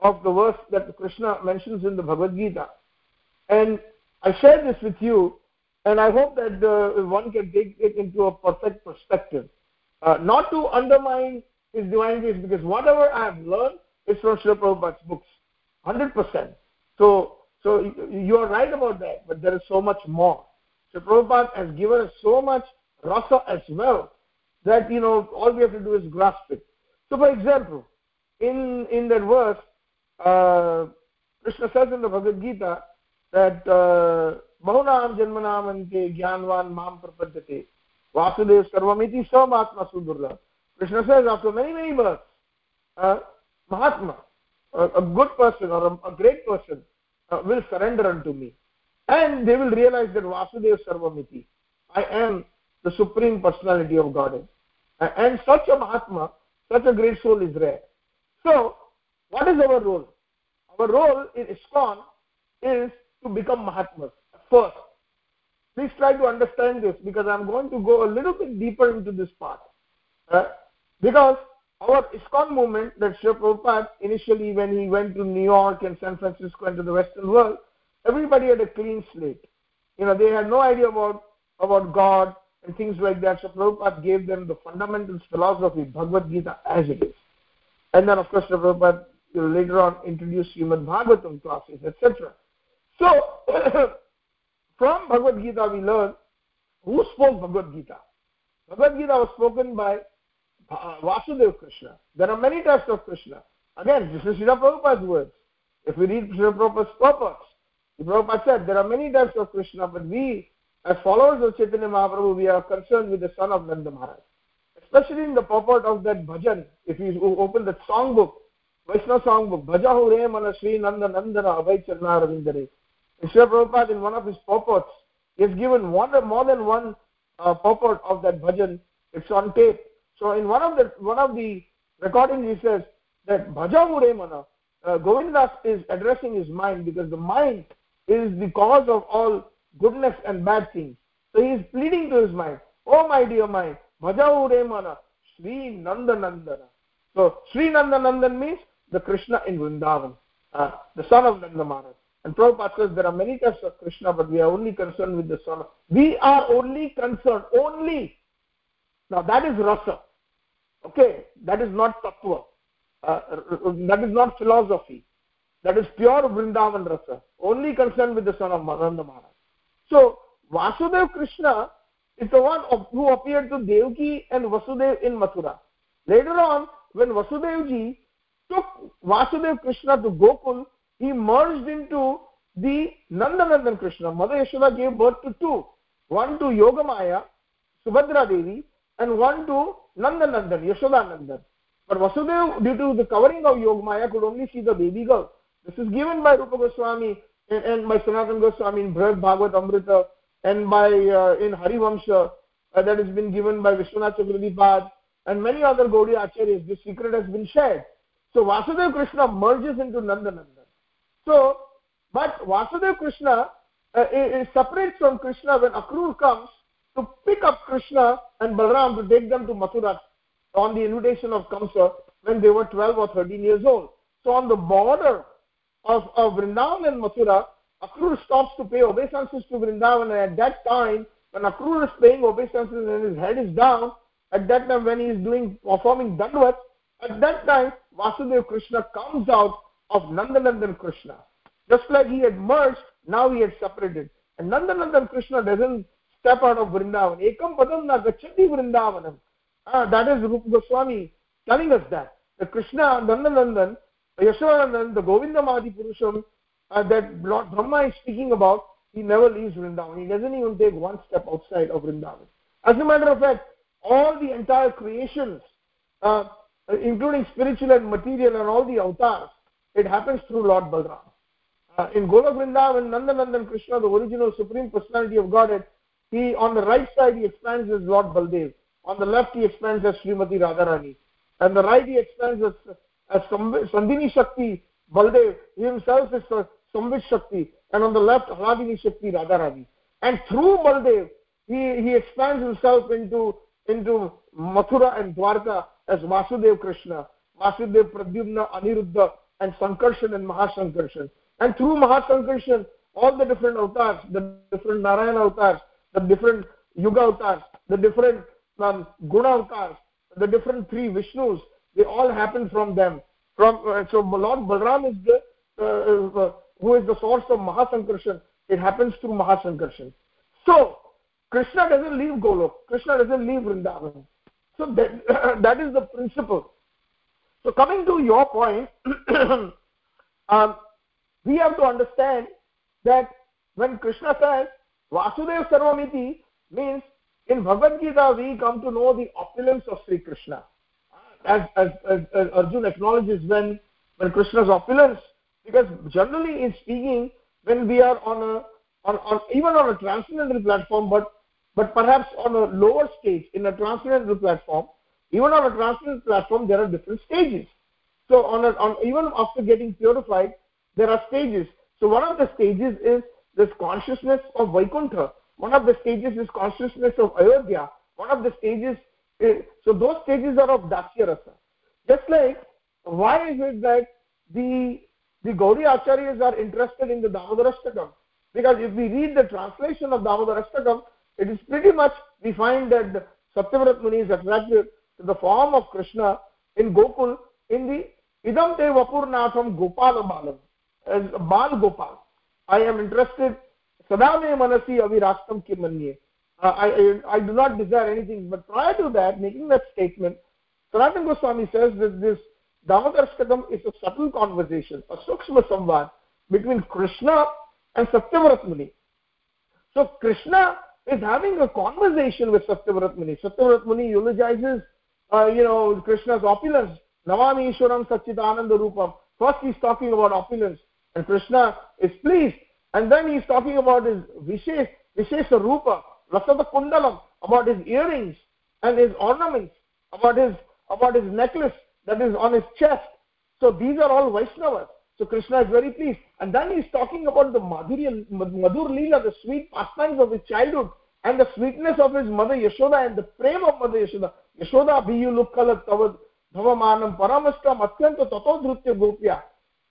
of the verse that krishna mentions in the bhagavad gita. And i share this with you and i hope that uh, one can take it into a perfect perspective. Uh, not to undermine his divine grace because whatever i have learned is from Srila Prabhupada's books 100% so so you are right about that but there is so much more. So Prabhupada has given us so much rasa as well that you know all we have to do is grasp it. So for example, in in that verse, uh, Krishna says in the Bhagavad Gita that bahunam janmanam ante jnanvan mam prapadyate vasudev sarvamiti samatma sudurla. Krishna says after many many births, uh, Mahatma, a, a good person or a, a great person, uh, will surrender unto me and they will realize that Vasudev Sarvamiti, I am the Supreme Personality of Godhead. And such a Mahatma, such a great soul is rare. So, what is our role? Our role in ISKCON is to become Mahatmas first. Please try to understand this because I'm going to go a little bit deeper into this part. Uh, because our ISKCON movement that Sri Prabhupada initially when he went to New York and San Francisco and to the Western world, everybody had a clean slate. You know, they had no idea about about God and things like that. So Prabhupada gave them the fundamentals philosophy, Bhagavad Gita as it is. And then of course Prabhupada later on introduced Srimad Bhagavatam classes, etc. So <coughs> from Bhagavad Gita we learn who spoke Bhagavad Gita. Bhagavad Gita was spoken by uh, Vasudeva Krishna. There are many types of Krishna. Again, this is Srila Prabhupada's words. If we read Srila Prabhupada's purpose, Prabhupada said there are many types of Krishna, but we, as followers of Chaitanya Mahaprabhu, we are concerned with the son of Nanda Maharaj. Especially in the purport of that bhajan, if you open that songbook, Vaishnava songbook, Bhajahu Re Mana Sri Nanda Nandana Abhay Charna. Srila Prabhupada, in one of his purports, he has given one, more than one uh, purport of that bhajan. It's on tape. So in one of the one of the recordings, he says that Bhajahu Re Mana, uh, Govindas is addressing his mind because the mind is the cause of all goodness and bad things. So he is pleading to his mind, Oh my dear mind, Bhajau Remana, Sri Nanda Nandana. So Sri Nanda means the Krishna in Vrindavan, uh, the son of Nanda Maharaj. And Prabhupada says there are many types of Krishna, but we are only concerned with the son. We are only concerned, only. Now that is rasa. Okay, that is not tattva. Uh, that is not philosophy. That is pure Vrindavan rasa only concerned with the son of Nanda Maharaj. So Vasudev Krishna is the one who appeared to Devki and Vasudev in Mathura. Later on, when Vasudevji took Vasudev Krishna to Gokul, he merged into the Nandanandan Krishna. Mother Yashoda gave birth to two. One to Yogamaya, Subhadra Devi, and one to Nandanandan, Yashodanandan. But Vasudev, due to the covering of Yogamaya, could only see the baby girl. This is given by Rupa Goswami and, and by Sanatan Goswami in Bhagavad Amrita and by uh, in Harivamsha uh, that has been given by Vishwanath Chakravartipad and many other Gaudiya Acharyas. This secret has been shared. So Vasudeva Krishna merges into Nandanandan. So, but Vasudeva Krishna uh, is separate from Krishna when Akrur comes to pick up Krishna and Balram to take them to Mathura on the invitation of Kamsa when they were 12 or 13 years old. So on the border of, of Vrindavan and Mathura, Akrur stops to pay obeisances to Vrindavan, and at that time, when Akrur is paying obeisances and his head is down, at that time when he is doing performing Dandvat, at that time Vasudeva Krishna comes out of Nandanandan Krishna. Just like he had merged, now he had separated. And Nandanandan Krishna doesn't step out of Vrindavan. Ekam padam na gachati Vrindavanam. Uh, that is Rupa Goswami telling us that. The Krishna, Nandanandan, Yashodanandan, the Govindamadi Purusham uh, that Lord Brahma is speaking about, he never leaves Vrindavan. He doesn't even take one step outside of Vrindavan. As a matter of fact, all the entire creations, uh, including spiritual and material and all the avatars, it happens through Lord Balram. Uh, in Golok Vrindavan, Nandanandan Krishna, the original Supreme Personality of Godhead, he on the right side he expands as Lord Baldev. On the left he expands as Srimati Radharani. And the right he expands as, as Sandhini Shakti, Baldev. He himself is Sambit Shakti. And on the left, Hladini Shakti, Radharani. And through Baldev, he, he expands himself into, into Mathura and Dwarka as Vasudev Krishna, Vasudev Pradyumna, Aniruddha, and Sankarshan and Mahasankarshan. And through Mahasankarshan, all the different avatars, the different Narayana avatars, the different Yuga avatars, the different um, Guna avatars, the different three Vishnus, they all happen from them. From uh, so Lord Balram is the uh, uh, who is the source of Mahasankarshan. It happens through Mahasankarshan. So Krishna doesn't leave Golok. Krishna doesn't leave Vrindavan. So that, <laughs> that is the principle. So coming to your point, <clears throat> um, we have to understand that when Krishna says Vasudev Sarvamiti means in Bhagavad Gita we come to know the opulence of Sri Krishna. As, as, as, as Arjun acknowledges when, when Krishna's opulence, because generally in speaking, when we are on a on, on even on a transcendental platform, but but perhaps on a lower stage in a transcendental platform, even on a transcendental platform, there are different stages. So on, a, on even after getting purified, there are stages. So one of the stages is this consciousness of Vaikuntha. One of the stages is consciousness of Ayodhya. One of the stages is, so those stages are of Dasya Rasa. Just like, why is it that the, the Gaudiya Acharyas are interested in the Damodarashtakam? Because if we read the translation of Damodarashtakam, it is pretty much, we find that Satyavrat Muni is attracted the form of Krishna in Gokul in the Idam Te Vapurnatham Gopala Balam, as Bal Gopal. I am interested, Sadame Manasi Avirastam Kimanye. Uh, I, I, I do not desire anything. But prior to that, making that statement, Sanatan Goswami says that this Damodarashtakam is a subtle conversation, a sukshma samvad between Krishna and Satyavrat Muni. So Krishna is having a conversation with Satyavrat Muni. Satyavrat Muni eulogizes, uh, you know, Krishna's opulence. Navami Ishwaram Satchitananda Rupam. First he's talking about opulence and Krishna is pleased. And then he's talking about his Vishesh, Vishesha Rupa, Rasada Kundalam, about his earrings and his ornaments, about his, about his necklace that is on his chest. So these are all Vaishnavas. So Krishna is very pleased. And then he's talking about the Madhurya, Madhur Leela, the sweet pastimes of his childhood, and the sweetness of his mother Yashoda and the prema of mother Yashoda. Yashoda biyu lukkalat tavad dhavamanam paramashtam atyanta tatodhrutya gopya.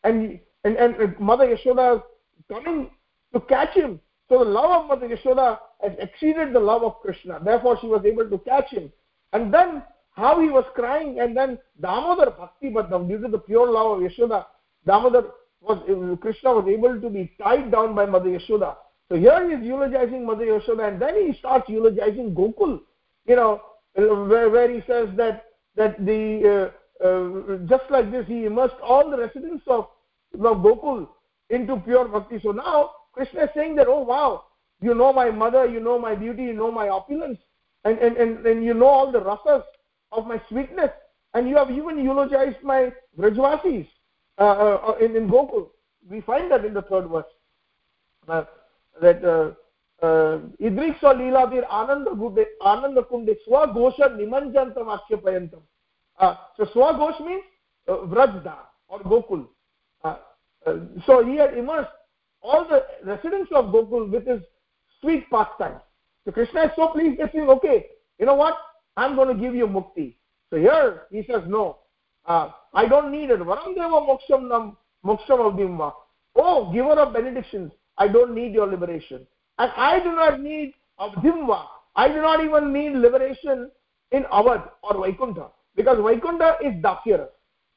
And, and, and mother Yashoda coming to catch him. So the love of mother Yashoda has exceeded the love of Krishna. Therefore she was able to catch him. And then how he was crying and then Damodar Bhakti Badham, due to the pure love of Yashoda, Damodar was Krishna was able to be tied down by Mother Yashoda. So here he is eulogizing Mother Yashoda, and then he starts eulogizing Gokul. You know, where, where he says that that the uh, uh, just like this he immersed all the residents of, of Gokul into pure bhakti. So now Krishna is saying that, oh wow, you know my mother, you know my beauty, you know my opulence, and and and, and you know all the rasas of my sweetness, and you have even eulogized my Vrajvasis. Uh, uh, uh, in, in Gokul. We find that in the third verse. Uh, that इद्रीक्ष लीलाधीर आनंद गुडे आनंद कुंडे स्वघोष निमंजन वाक्य पर्यत स्वघोष mean व्रजदा or Gokul so immerse all the residents of Gokul with his sweet past so Krishna is so please this is okay you know what I am gonna give you mukti so here he says no I don't need it वरम देव मोक्षम नम मोक्षम अभिम O giver of benediction I don't need your liberation And I do not need avdimva. I do not even need liberation in Avad or Vaikuntha. Because Vaikuntha is Dasyara.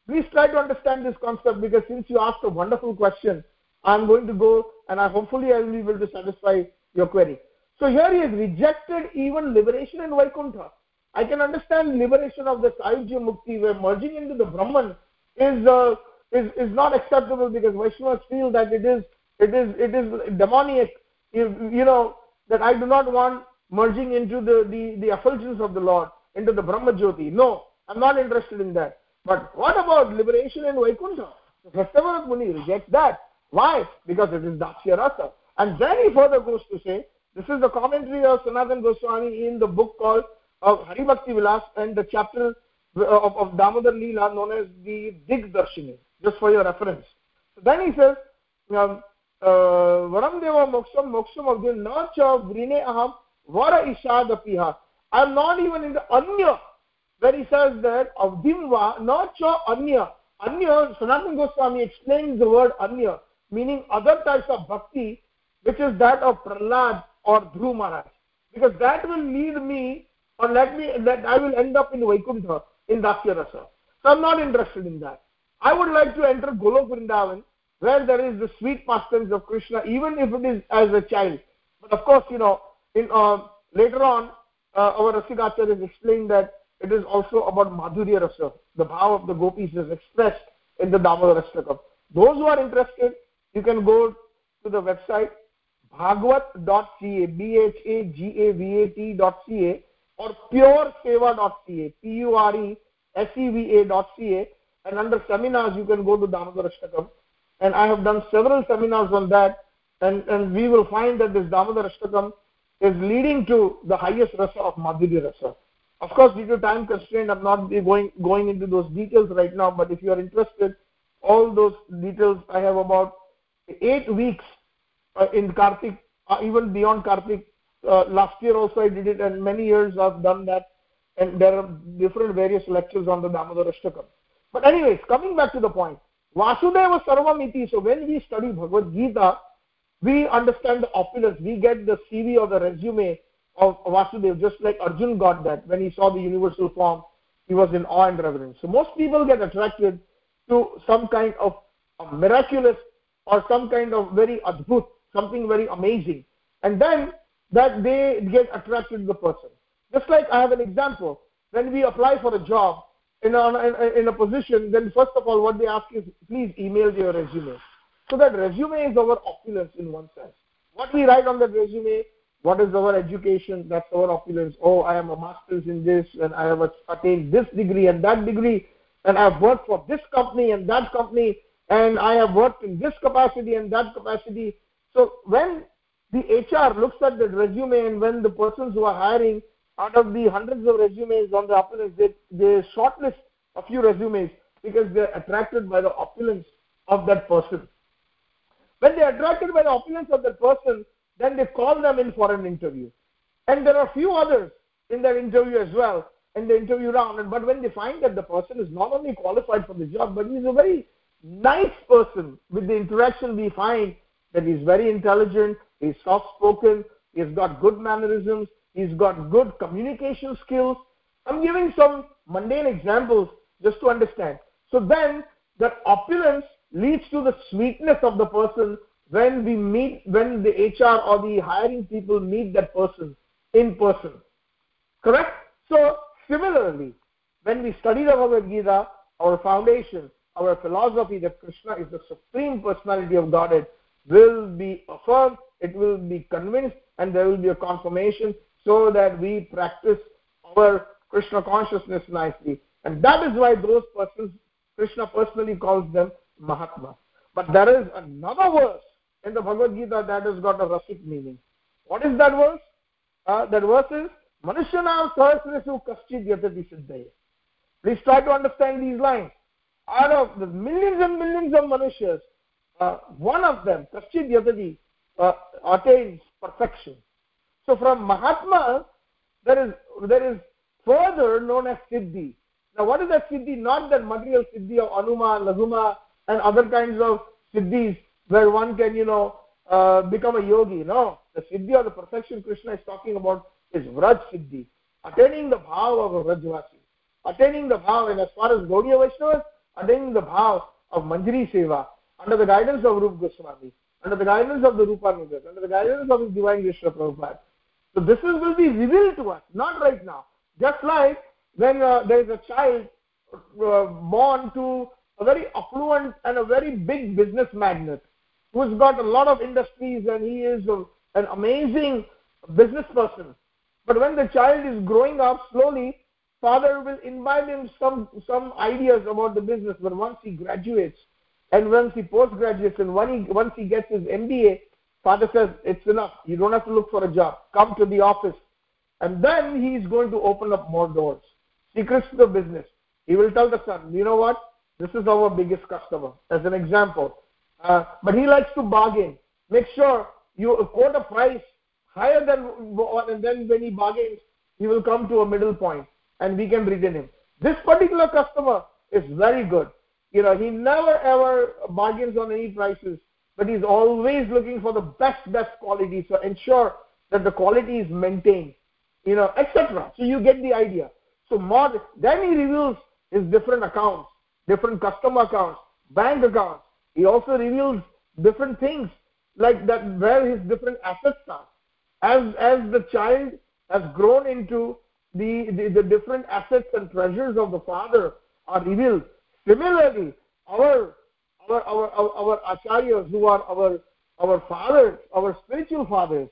Please try to understand this concept because since you asked a wonderful question, I'm going to go and I hopefully I will be able to satisfy your query. So here he has rejected even liberation in Vaikuntha. I can understand liberation of the Sayujya Mukti, where merging into the Brahman is, uh, is, is not acceptable because Vaishnavas feel that it is, it is, it is demoniac. You, know, that I do not want merging into the, the, the effulgence of the Lord, into the Brahma Jyoti. No, I'm not interested in that. But what about liberation in Vaikuntha? Satyavrat Muni rejects that. Why? Because it is Dasya Rasa. And then he further goes to say, this is the commentary of Sanatan Goswami in the book called of Hari Bhakti Vilas and the chapter uh, of, of Damodar Leela known as the Dig Darshini, just for your reference. So then he says, um, Varam Deva Moksham Moksham Avdin Na Cha Vrine Aham Vara Ishad Apiha. I'm not even in the Anya, where he says that Avdimva Na Cha Anya. Anya, Sanatan Goswami explains the word Anya, meaning other types of bhakti, which is that of Prahlad or Dhruv Maharaj. Because that will lead me, or let me, that I will end up in Vaikuntha, in Dasya Rasa. So I'm not interested in that. I would like to enter Golok Vrindavan, where there is the sweet pastimes of Krishna, even if it is as a child. But of course, you know, in uh, later on, uh, our Rasikacharya is explained that it is also about Madhurya Rasa. The bhav of the gopis is expressed in the Damodar Ashtakam. Those who are interested, you can go to the website bhagavat.ca, B-H-A-G-A-V-A-T.ca or pureseva.ca, P-U-R-E-S-E-V-A.ca and under seminars you can go to Damodar Ashtakam and I have done several seminars on that and, and we will find that this Damodar Ashtakam is leading to the highest rasa of Madhurya Rasa. Of course, due to time constraint, I'm not going, going into those details right now, but if you are interested, all those details, I have about eight weeks uh, in Kartik, uh, even beyond Kartik. Uh, last year also I did it, and many years I've done that. And there are different various lectures on the Damodar Ashtakam. But anyways, coming back to the point, Vasudeva Sarvamiti. So when we study Bhagavad Gita, we understand the opulence. We get the CV or the resume of Vasudeva, just like Arjun got that when he saw the universal form. He was in awe and reverence. So most people get attracted to some kind of miraculous or some kind of very adbhut something very amazing and then that they get attracted to the person just like i have an example when we apply for a job in a, in a position then first of all what they ask is please email your resume. So that resume is our opulence in one sense. What we write on that resume what is our education that's our opulence. Oh i am a master's in this and i have attained this degree and that degree and i've worked for this company and that company and i have worked in this capacity and that capacity. So when the HR looks at the resume and when the persons who are hiring out of the hundreds of resumes on the opulence, they, they shortlist a few resumes because they're attracted by the opulence of that person. When they're attracted by the opulence of that person, then they call them in for an interview. And there are a few others in that interview as well, in the interview round. But when they find that the person is not only qualified for the job, but he's a very nice person with the interaction we find that he's very intelligent, he's soft spoken, he's got good mannerisms, he's got good communication skills. I'm giving some mundane examples just to understand. So then that opulence leads to the sweetness of the person when we meet, when the HR or the hiring people meet that person in person. Correct? So similarly, when we study the Bhagavad Gita, our foundation, our philosophy that Krishna is the supreme personality of Godhead, will be affirmed, it will be convinced, and there will be a confirmation so that we practice our Krishna consciousness nicely. And that is why those persons, Krishna personally calls them Mahatma. But there is another verse in the Bhagavad Gita that has got a Rasik meaning. What is that verse? Uh, that verse is Manushanam Sahasresu Kaschid Yatati Siddhaya. Please try to understand these lines. Out of the millions and millions of Manushas, uh, one of them, Kaschid Yadadi, uh, attains perfection. So from Mahatma, there is, there is further known as Siddhi. Now what is that Siddhi? Not that material Siddhi of Anima, Laghima and other kinds of Siddhis where one can, you know, uh, become a yogi. No, the Siddhi or the perfection Krishna is talking about is Vraj Siddhi, attaining the bhav of a Vrajvasi, attaining the bhav, and as far as Gaudiya Vaishnavas, attaining the bhav of Manjari Seva, under the guidance of Rup Goswami, under the guidance of the Rupanugas, under the guidance of His Divine Vishnu Prabhupada. So this is, will be revealed to us, not right now. just like when uh, there is a child uh, born to a very affluent and a very big business magnate who's got a lot of industries and he is a, an amazing business person but when the child is growing up slowly father will imbibe him some some ideas about the business but once he graduates and once he postgraduates and when he, once he gets his mba father says it's enough. You don't have to look for a job. Come to the office. And then he is going to open up more doors. Secrets to the business. He will tell the son you know what? This is our biggest customer as an example. Uh, but he likes to bargain. Make sure you quote a price higher than and then when he bargains he will come to a middle point and we can retain him. This particular customer is very good. You know he never ever bargains on any prices but he's always looking for the best best quality so ensure that the quality is maintained you know etc so you get the idea. So then he reveals his different accounts different customer accounts bank accounts. He also reveals different things like that where his different assets are. As as the child has grown into the, the, the different assets and treasures of the father are revealed. Similarly our our our our, our acharyas who are our our fathers our spiritual fathers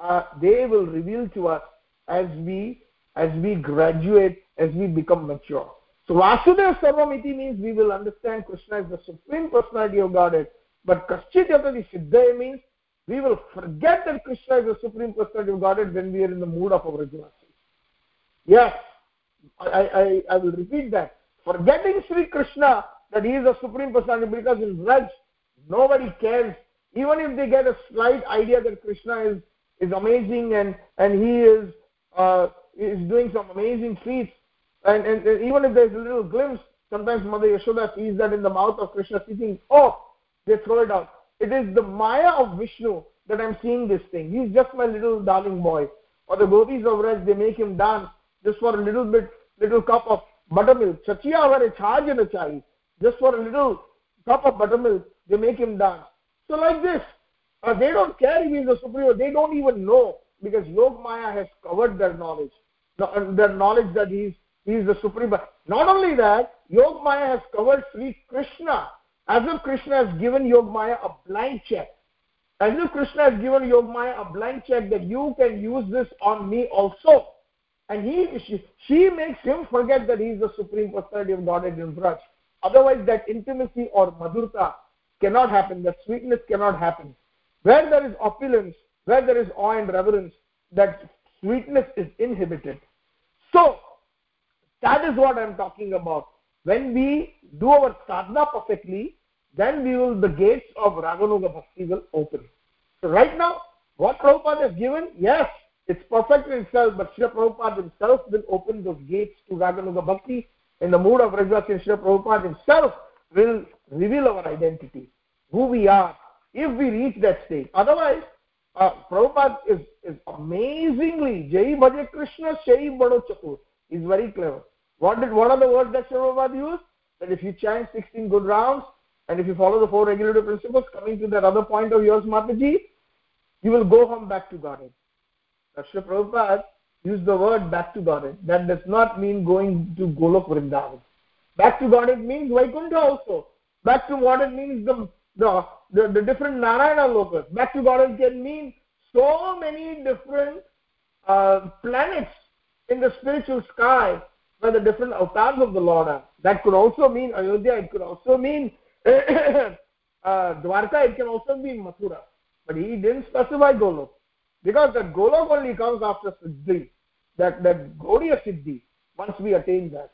uh, they will reveal to us as we as we graduate as we become mature so Vasudeva Sarvamiti means we will understand Krishna is the supreme personality of Godhead. But Kaschit Yatati Siddhaya means we will forget that Krishna is the supreme personality of Godhead when we are in the mood of our Vrajavasi. Yes, I, I, I will repeat that. Forgetting Sri Krishna that he is the supreme personality because in Vraj nobody cares. Even if they get a slight idea that Krishna is, is amazing and, and he is, uh, is doing some amazing feats, and, and, and, even if there's a little glimpse, sometimes Mother Yashoda sees that in the mouth of Krishna, thinking, oh, they throw it out. It is the Maya of Vishnu that I'm seeing this thing. He's just my little darling boy. Or the gopis of Vraj, they make him dance just for a little bit, little cup of buttermilk. Chachiya var charge in a chai. Just for a little cup of buttermilk, they make him dance. So like this, uh, they don't care if he's a superior. They don't even know because Yog Maya has covered their knowledge, their knowledge that he's he is the supreme. Not only that, Yog Maya has covered Sri Krishna. As if Krishna has given Yog Maya a blank check. As if Krishna has given Yog Maya a blank check that you can use this on me also. And he, she, she makes him forget that he is the supreme personality of Godhead in Vraj. Otherwise, that intimacy or madhurta cannot happen. That sweetness cannot happen. Where there is opulence, where there is awe and reverence, that sweetness is inhibited. So, that is what I'm talking about. When we do our sadhana perfectly, then we will the gates of Raganuga Bhakti will open. So right now, what Prabhupada has given, yes, it's perfect in itself, but Srila Prabhupada himself will open those gates to Raganuga Bhakti. In the mood of Vrajvasi, Srila Prabhupada himself will reveal our identity, who we are, if we reach that state. Otherwise, uh, Prabhupada is, is amazingly, Jai Bhaja Krishna, Shai Bado Chatur. He's very clever. What did what are the words that Srila used? That if you chant 16 good rounds and if you follow the four regulative principles, coming to that other point of yours, Mataji, you will go home back to Godhead. Srila Prabhupada used the word back to Godhead. That does not mean going to Golok Vrindavan. Back to Godhead means Vaikuntha also. Back to Godhead means the, the, the, the different Narayana lokas. Back to Godhead can mean so many different uh, planets in the spiritual sky by the different avatars of the Lord are. That could also mean Ayodhya, it could also mean <coughs> uh, Dwarka, it can also mean Mathura. But he didn't specify Golok. Because that Golok only comes after Siddhi, that, that Gaudiya Siddhi, once we attain that.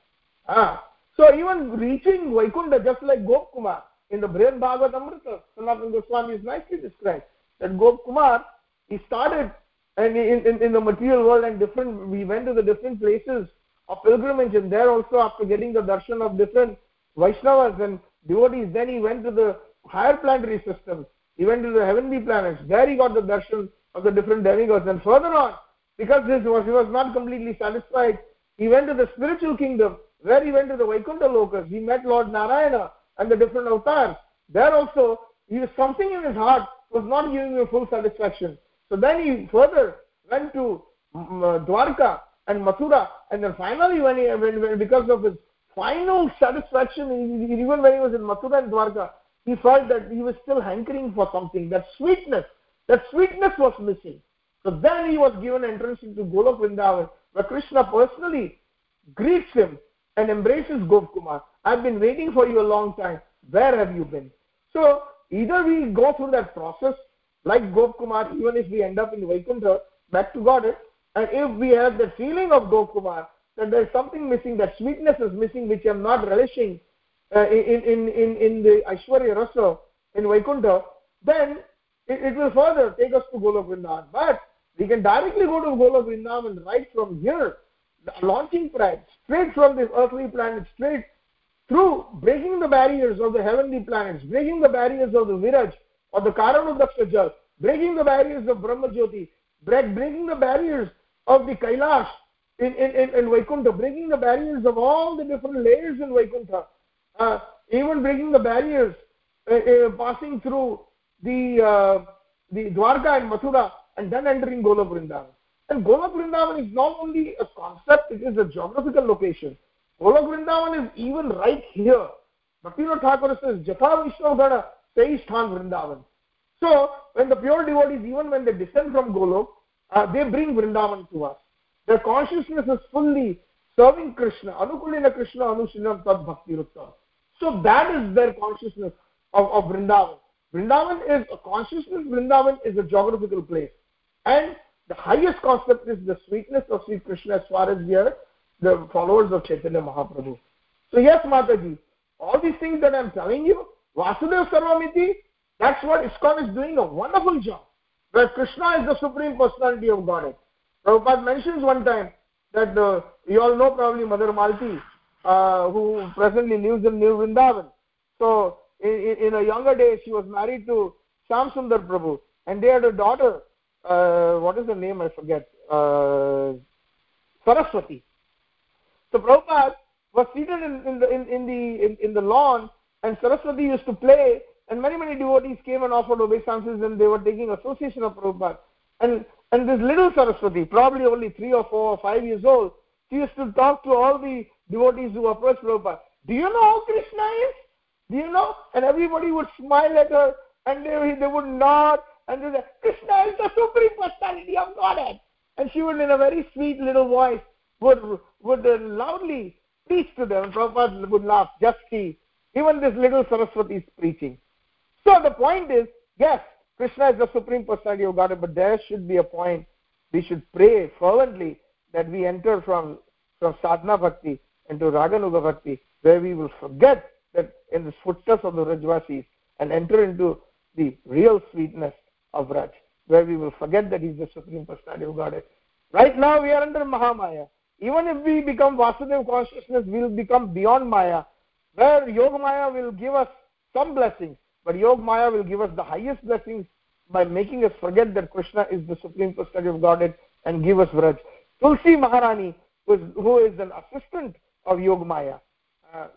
Ah. So even reaching Vaikunta, just like Gop Kumar, in the Brihan Bhagavad Amrita, Sanatana Goswami is nicely described, that Gop Kumar, he started and in, in, in the material world and different, we went to the different places of pilgrimage and there also after getting the darshan of different Vaishnavas and devotees, then he went to the higher planetary systems. He went to the heavenly planets. There he got the darshan of the different demigods. And further on, because this was, he was not completely satisfied, he went to the spiritual kingdom, where he went to the Vaikuntha lokas. He met Lord Narayana and the different avatars. There also, he was something in his heart was not giving him full satisfaction. So then he further went to um, Dwarka and Mathura. And then finally, when he, when, when because of his final satisfaction, even when he was in Mathura and Dwarka, he felt that he was still hankering for something. That sweetness, that sweetness was missing. So then he was given entrance into Golok Vrindavan, where Krishna personally greets him and embraces Gopkumar. I've been waiting for you a long time. Where have you been? So either we go through that process like Gopkumar, even if we end up in Vaikuntha, back to Godhead, and if we have the feeling of Gopkumar, that there's something missing, that sweetness is missing, which I'm not relishing uh, in, in, in, in the Aishwarya Rasa in Vaikuntha, then it, it, will further take us to Golok Vrindavan. But we can directly go to Golok Vrindavan right from here, launching pad, straight from this earthly planet, straight through breaking the barriers of the heavenly planets, breaking the barriers of the Viraj or the Karanudaksha Jal, breaking the barriers of Brahmajyoti, breaking the barriers of the Kailash in, in, in, in Vaikuntha, breaking the barriers of all the different layers in Vaikuntha, uh, even breaking the barriers, uh, uh, passing through the, uh, the Dwarka and Mathura, and then entering Golok Vrindavan. And Golok Vrindavan is not only a concept, it is a geographical location. Golok Vrindavan is even right here. Bhaktivinoda Thakur says, Jatha Vishnavgana Seisthan Vrindavan. So, when the pure devotees, even when they descend from Golok, uh, they bring Vrindavan to us. Their consciousness is fully serving Krishna. Anukulina Krishna Anushinam Tad Bhakti Rutta. So that is their consciousness of, of Vrindavan. Vrindavan is a consciousness, Vrindavan is a geographical place. And the highest concept is the sweetness of Sri Krishna as far as we are the followers of Chaitanya Mahaprabhu. So yes, Mataji, all these things that I'm telling you, Vasudev Sarvamiti, that's what ISKCON is doing a wonderful job. Where Krishna is the Supreme Personality of Godhead. Prabhupada mentions one time that uh, you all know probably Mother Malti, uh, who presently lives in New Vrindavan. So in, in a younger day, she was married to Shyam Sundar Prabhu, and they had a daughter. Uh, what is the name? I forget. Uh, Saraswati. So Prabhupada was seated in, in the in, in the in, in, the lawn, and Saraswati used to play, and many many devotees came and offered obeisances, and they were taking association of Prabhupada. And and this little Saraswati, probably only three or four or five years old, she used to talk to all the devotees who approached Prabhupada. Do you know how Krishna is? Do you know? And everybody would smile at her, and they, they would nod, and they say, Krishna is the supreme personality of Godhead. And she would, in a very sweet little voice, would, would loudly preach to them. And Prabhupada would laugh, just see. Even this little Saraswati is preaching. So the point is, yes, Krishna is the supreme personality of Godhead, but there should be a point we should pray fervently that we enter from, from sadhana bhakti into raganuga bhakti, where we will forget that in the footsteps of the Vrajvasis and enter into the real sweetness of Vraj, where we will forget that He is the supreme personality of Godhead. Right now we are under Mahamaya even if we become Vasudev consciousness, we will become beyond Maya, where Yoga Maya will give us some blessings, but Yoga Maya will give us the highest blessings by making us forget that Krishna is the Supreme Personality of Godhead and give us Vraj. Tulsi Maharani, who is, who is an assistant of Yoga Maya, uh,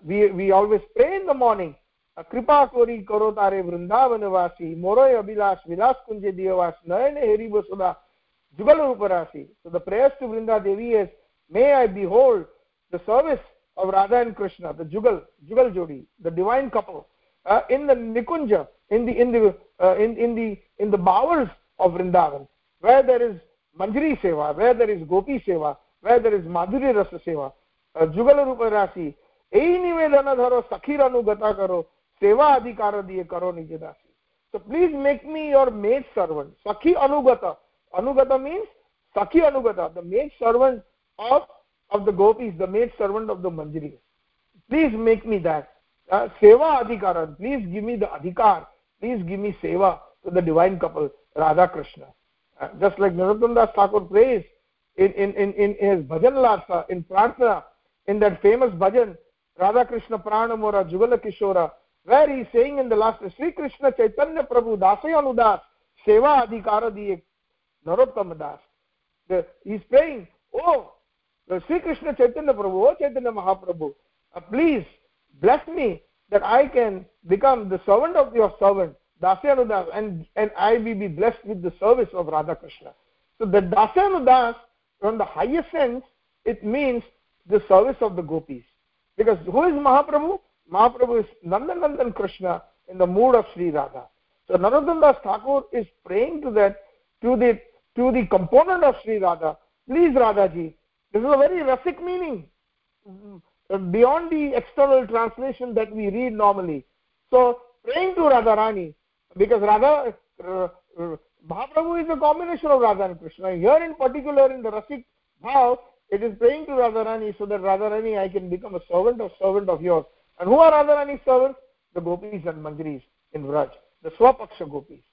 we, we always pray in the morning, कृपा कोरी करो तारे वृंदावन वासी मोरोय अभिलाष विलास कुंज दियवास नयन हेरी बसुदा जुगल रूपरासी so the prayers to Vrinda Devi is May I behold the service of Radha and Krishna, the Jugal, Jugal Jodi, the divine couple, uh, in the Nikunja, in the in the uh, in in the in the bowers of Vrindavan, where there is Manjari Seva, where there is Gopi Seva, where there is Madhuri Rasa Seva, uh, Jugal Rupa Rasi, यही निवेदन धरो सखीर अनुगता करो सेवा अधिकार दिए करो निज दासी so please make me your maid servant sakhi anugata anugata means sakhi anugata the maid servant of of the gopis the maid servant of the manjari please make me that uh, seva adhikara please give me the adhikar please give me seva to the divine couple radha krishna uh, just like narottam das thakur prays in in in in his bhajan lasa in prarthana in that famous bhajan Radha Krishna Pranamora Jugala Kishora, where he is saying in the last, Sri Krishna Chaitanya Prabhu Dasayanudas, Seva Adhikara Diye Narottam Das. The, he's praying, oh, Sri Krishna Chaitanya Prabhu, oh Chaitanya Mahaprabhu, uh, please bless me that I can become the servant of your servant, Dasyanudas, and, and I will be blessed with the service of Radha Krishna. So the Dasyanudas, from the highest sense, it means the service of the gopis because who is mahaprabhu? Mahaprabhu is nandanandan krishna in the mood of sri radha. So narottam thakur is praying to that to the to the component of sri radha. Please radha ji this is a very rasic meaning beyond the external translation that we read normally. So praying to radharani because radha uh, uh, Mahaprabhu is a combination of Radha and Krishna. Here in particular in the Rasik Bhav, it is praying to Radharani so that Radharani I can become a servant of servant of yours. And who are Radharani's servants? The gopis and manjaris in Vraj, the Swapaksha gopis.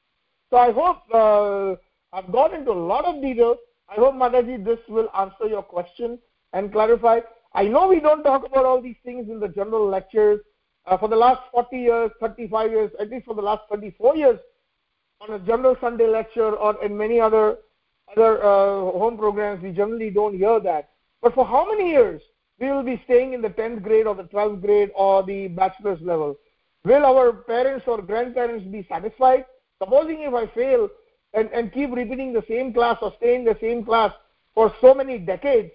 So I hope uh, I've gone into a lot of detail. I hope Mataji this will answer your question and clarify. I know we don't talk about all these things in the general lectures. Uh, for the last 40 years, 35 years, at least for the last 34 years, on a general Sunday lecture or in many other other uh, home programs, we generally don't hear that. But for how many years we will be staying in the 10th grade or the 12th grade or the bachelor's level? Will our parents or grandparents be satisfied? Supposing if I fail and, and keep repeating the same class or stay in the same class for so many decades,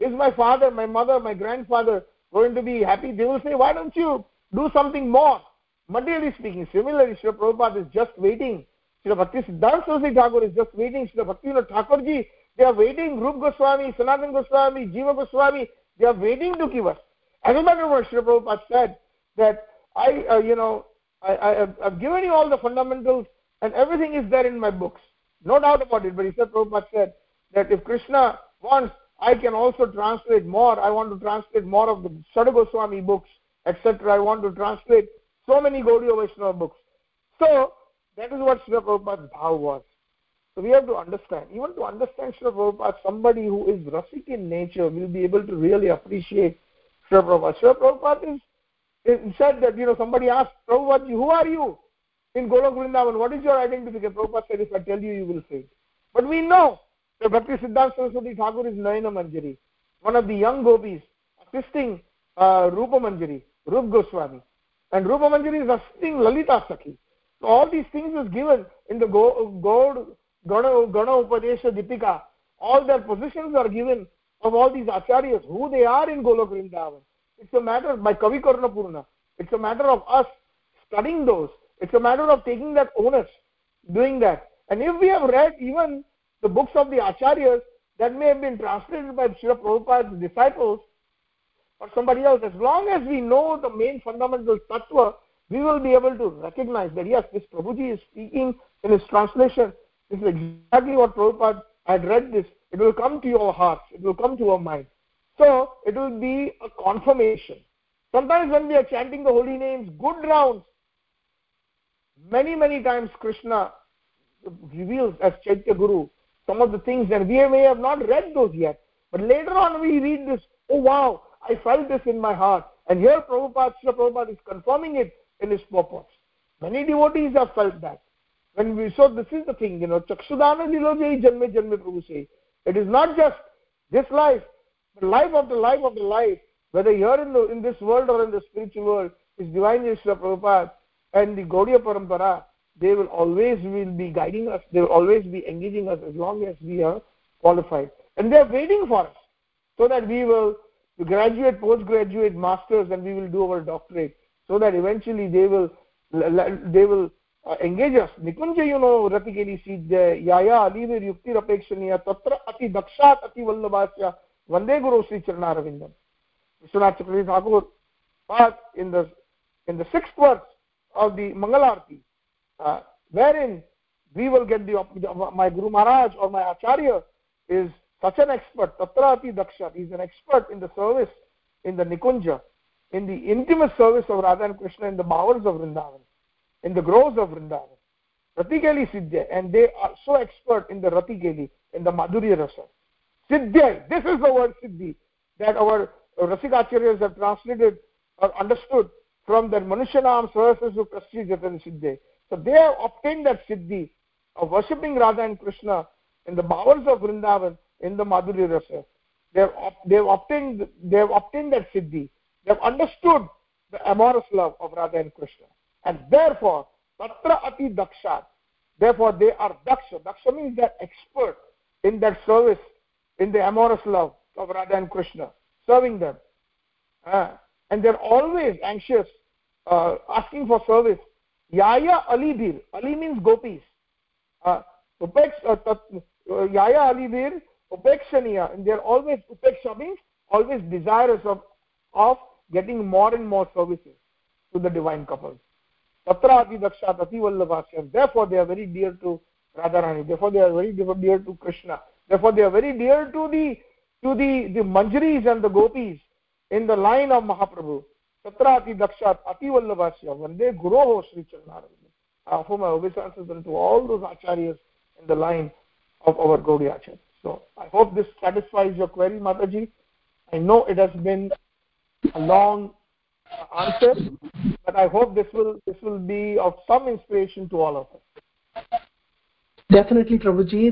is my father, my mother, my grandfather going to be happy? They will say, why don't you do something more? Materially speaking, similarly, Srila Prabhupada is just waiting Srila Bhakti Siddhanta Saraswati Thakur is just waiting. Srila Bhaktivinoda Thakur ji, they are waiting. Rup Goswami, Sanatan Goswami, Jiva Goswami, they are waiting to give us. As a matter of fact, Srila Prabhupada said that I, uh, you know, I, I, I've given you all the fundamentals and everything is there in my books. No doubt about it. But he said, Prabhupada said that if Krishna wants, I can also translate more. I want to translate more of the Sada Goswami books, etc. I want to translate so many Gaudiya Vaishnava books. So that is what Srila Prabhupada's bhav was. So we have to understand. Even to understand Srila Prabhupada, somebody who is rasik in nature will be able to really appreciate Srila Prabhupada. Srila Prabhupada is, it said that, you know, somebody asked, Prabhupada, who are you in Golok Vrindavan? What is your identification? Prabhupada said, if I tell you, you will faint. But we know that Bhakti Siddhanta Saraswati Thakur is Nayana Manjari, one of the young gopis assisting uh, Rupa Manjari, Rup Goswami. And Rupa Manjari is assisting Lalita Sakhi. So all these things is given in the Gana, Gana Upadesha Dipika. All their positions are given of all these acharyas, who they are in Golok Vrindavan. It's a matter by Kavi Karnapurna. It's a matter of us studying those. It's a matter of taking that onus, doing that. And if we have read even the books of the acharyas that may have been translated by Srila Prabhupada's disciples or somebody else, as long as we know the main fundamental tattva, we will be able to recognize that yes, this Prabhuji is speaking in his translation. This is exactly what Prabhupada had read this. It will come to your hearts. It will come to your mind. So it will be a confirmation. Sometimes when we are chanting the holy names, good rounds, many, many times Krishna reveals as Chaitya Guru some of the things and we may have not read those yet. But later on we read this, oh wow, I felt this in my heart. And here Prabhupada, Prabhupada is confirming it in his purpose. Many devotees have felt that. When we so this is the thing, you know, Chakshudana Lilojai Janme Janme Prabhu say. It is not just this life, but life of the life of the life, whether here in the in this world or in the spiritual world, is divine Yeshua Prabhupada and the Gaudiya Parampara, they will always will be guiding us, they will always be engaging us as long as we are qualified. And they are waiting for us so that we will graduate, postgraduate, masters, and we will do our doctorate so that eventually they will they will uh, engage us nikunja you know ratikeli siddha yaya alivir yuktir apekshaniya tatra ati dakshat ati vallabhasya vande guru sri charnaravindam vishwanath chakravarti thakur but in the in the sixth verse of the mangalarti uh, wherein we will get the my guru maharaj or my acharya is such an expert tatra ati dakshat he is an expert in the service in the nikunja in the intimate service of Radha and Krishna in the bowels of Vrindavan, in the groves of Vrindavan. Ratikeli Siddhya, and they are so expert in the Ratikeli, in the Madhurya Rasa. Siddhya, this is the word Siddhi that our Rasikacharyas have translated or understood from the Manushanam Sarasasu Kasri Jatan Siddhe. So they have obtained that Siddhi of worshipping Radha and Krishna in the bowels of Vrindavan in the Madhurya Rasa. They have, they have obtained they have obtained that Siddhi they have understood the amorous love of Radha and Krishna. And therefore, Tatra Ati Dakshat, therefore they are Daksha. Daksha means they are expert in that service, in the amorous love of radha and krishna serving them. Uh, and they're always anxious uh, asking for service. Yaya alibir ali means gopis. Uh, upex uh, uh, yaya alibir upekshaniya. And they're always upeksha means always desirous of of getting more and more services to the divine couples. tatra ati dakshat ati therefore they are very dear to radharani therefore they are very dear to krishna therefore they are very dear to the to the the manjaris and the gopis in the line of mahaprabhu tatra ati dakshat ati vallabhasyam vande guroho sri chanarani I offer my obeisances to all those acharyas in the line of our Gaudiya Acharya. So I hope this satisfies your query, Mataji. I know it has been a long answer, but I hope this will this will be of some inspiration to all of us. Definitely, Prabhuji.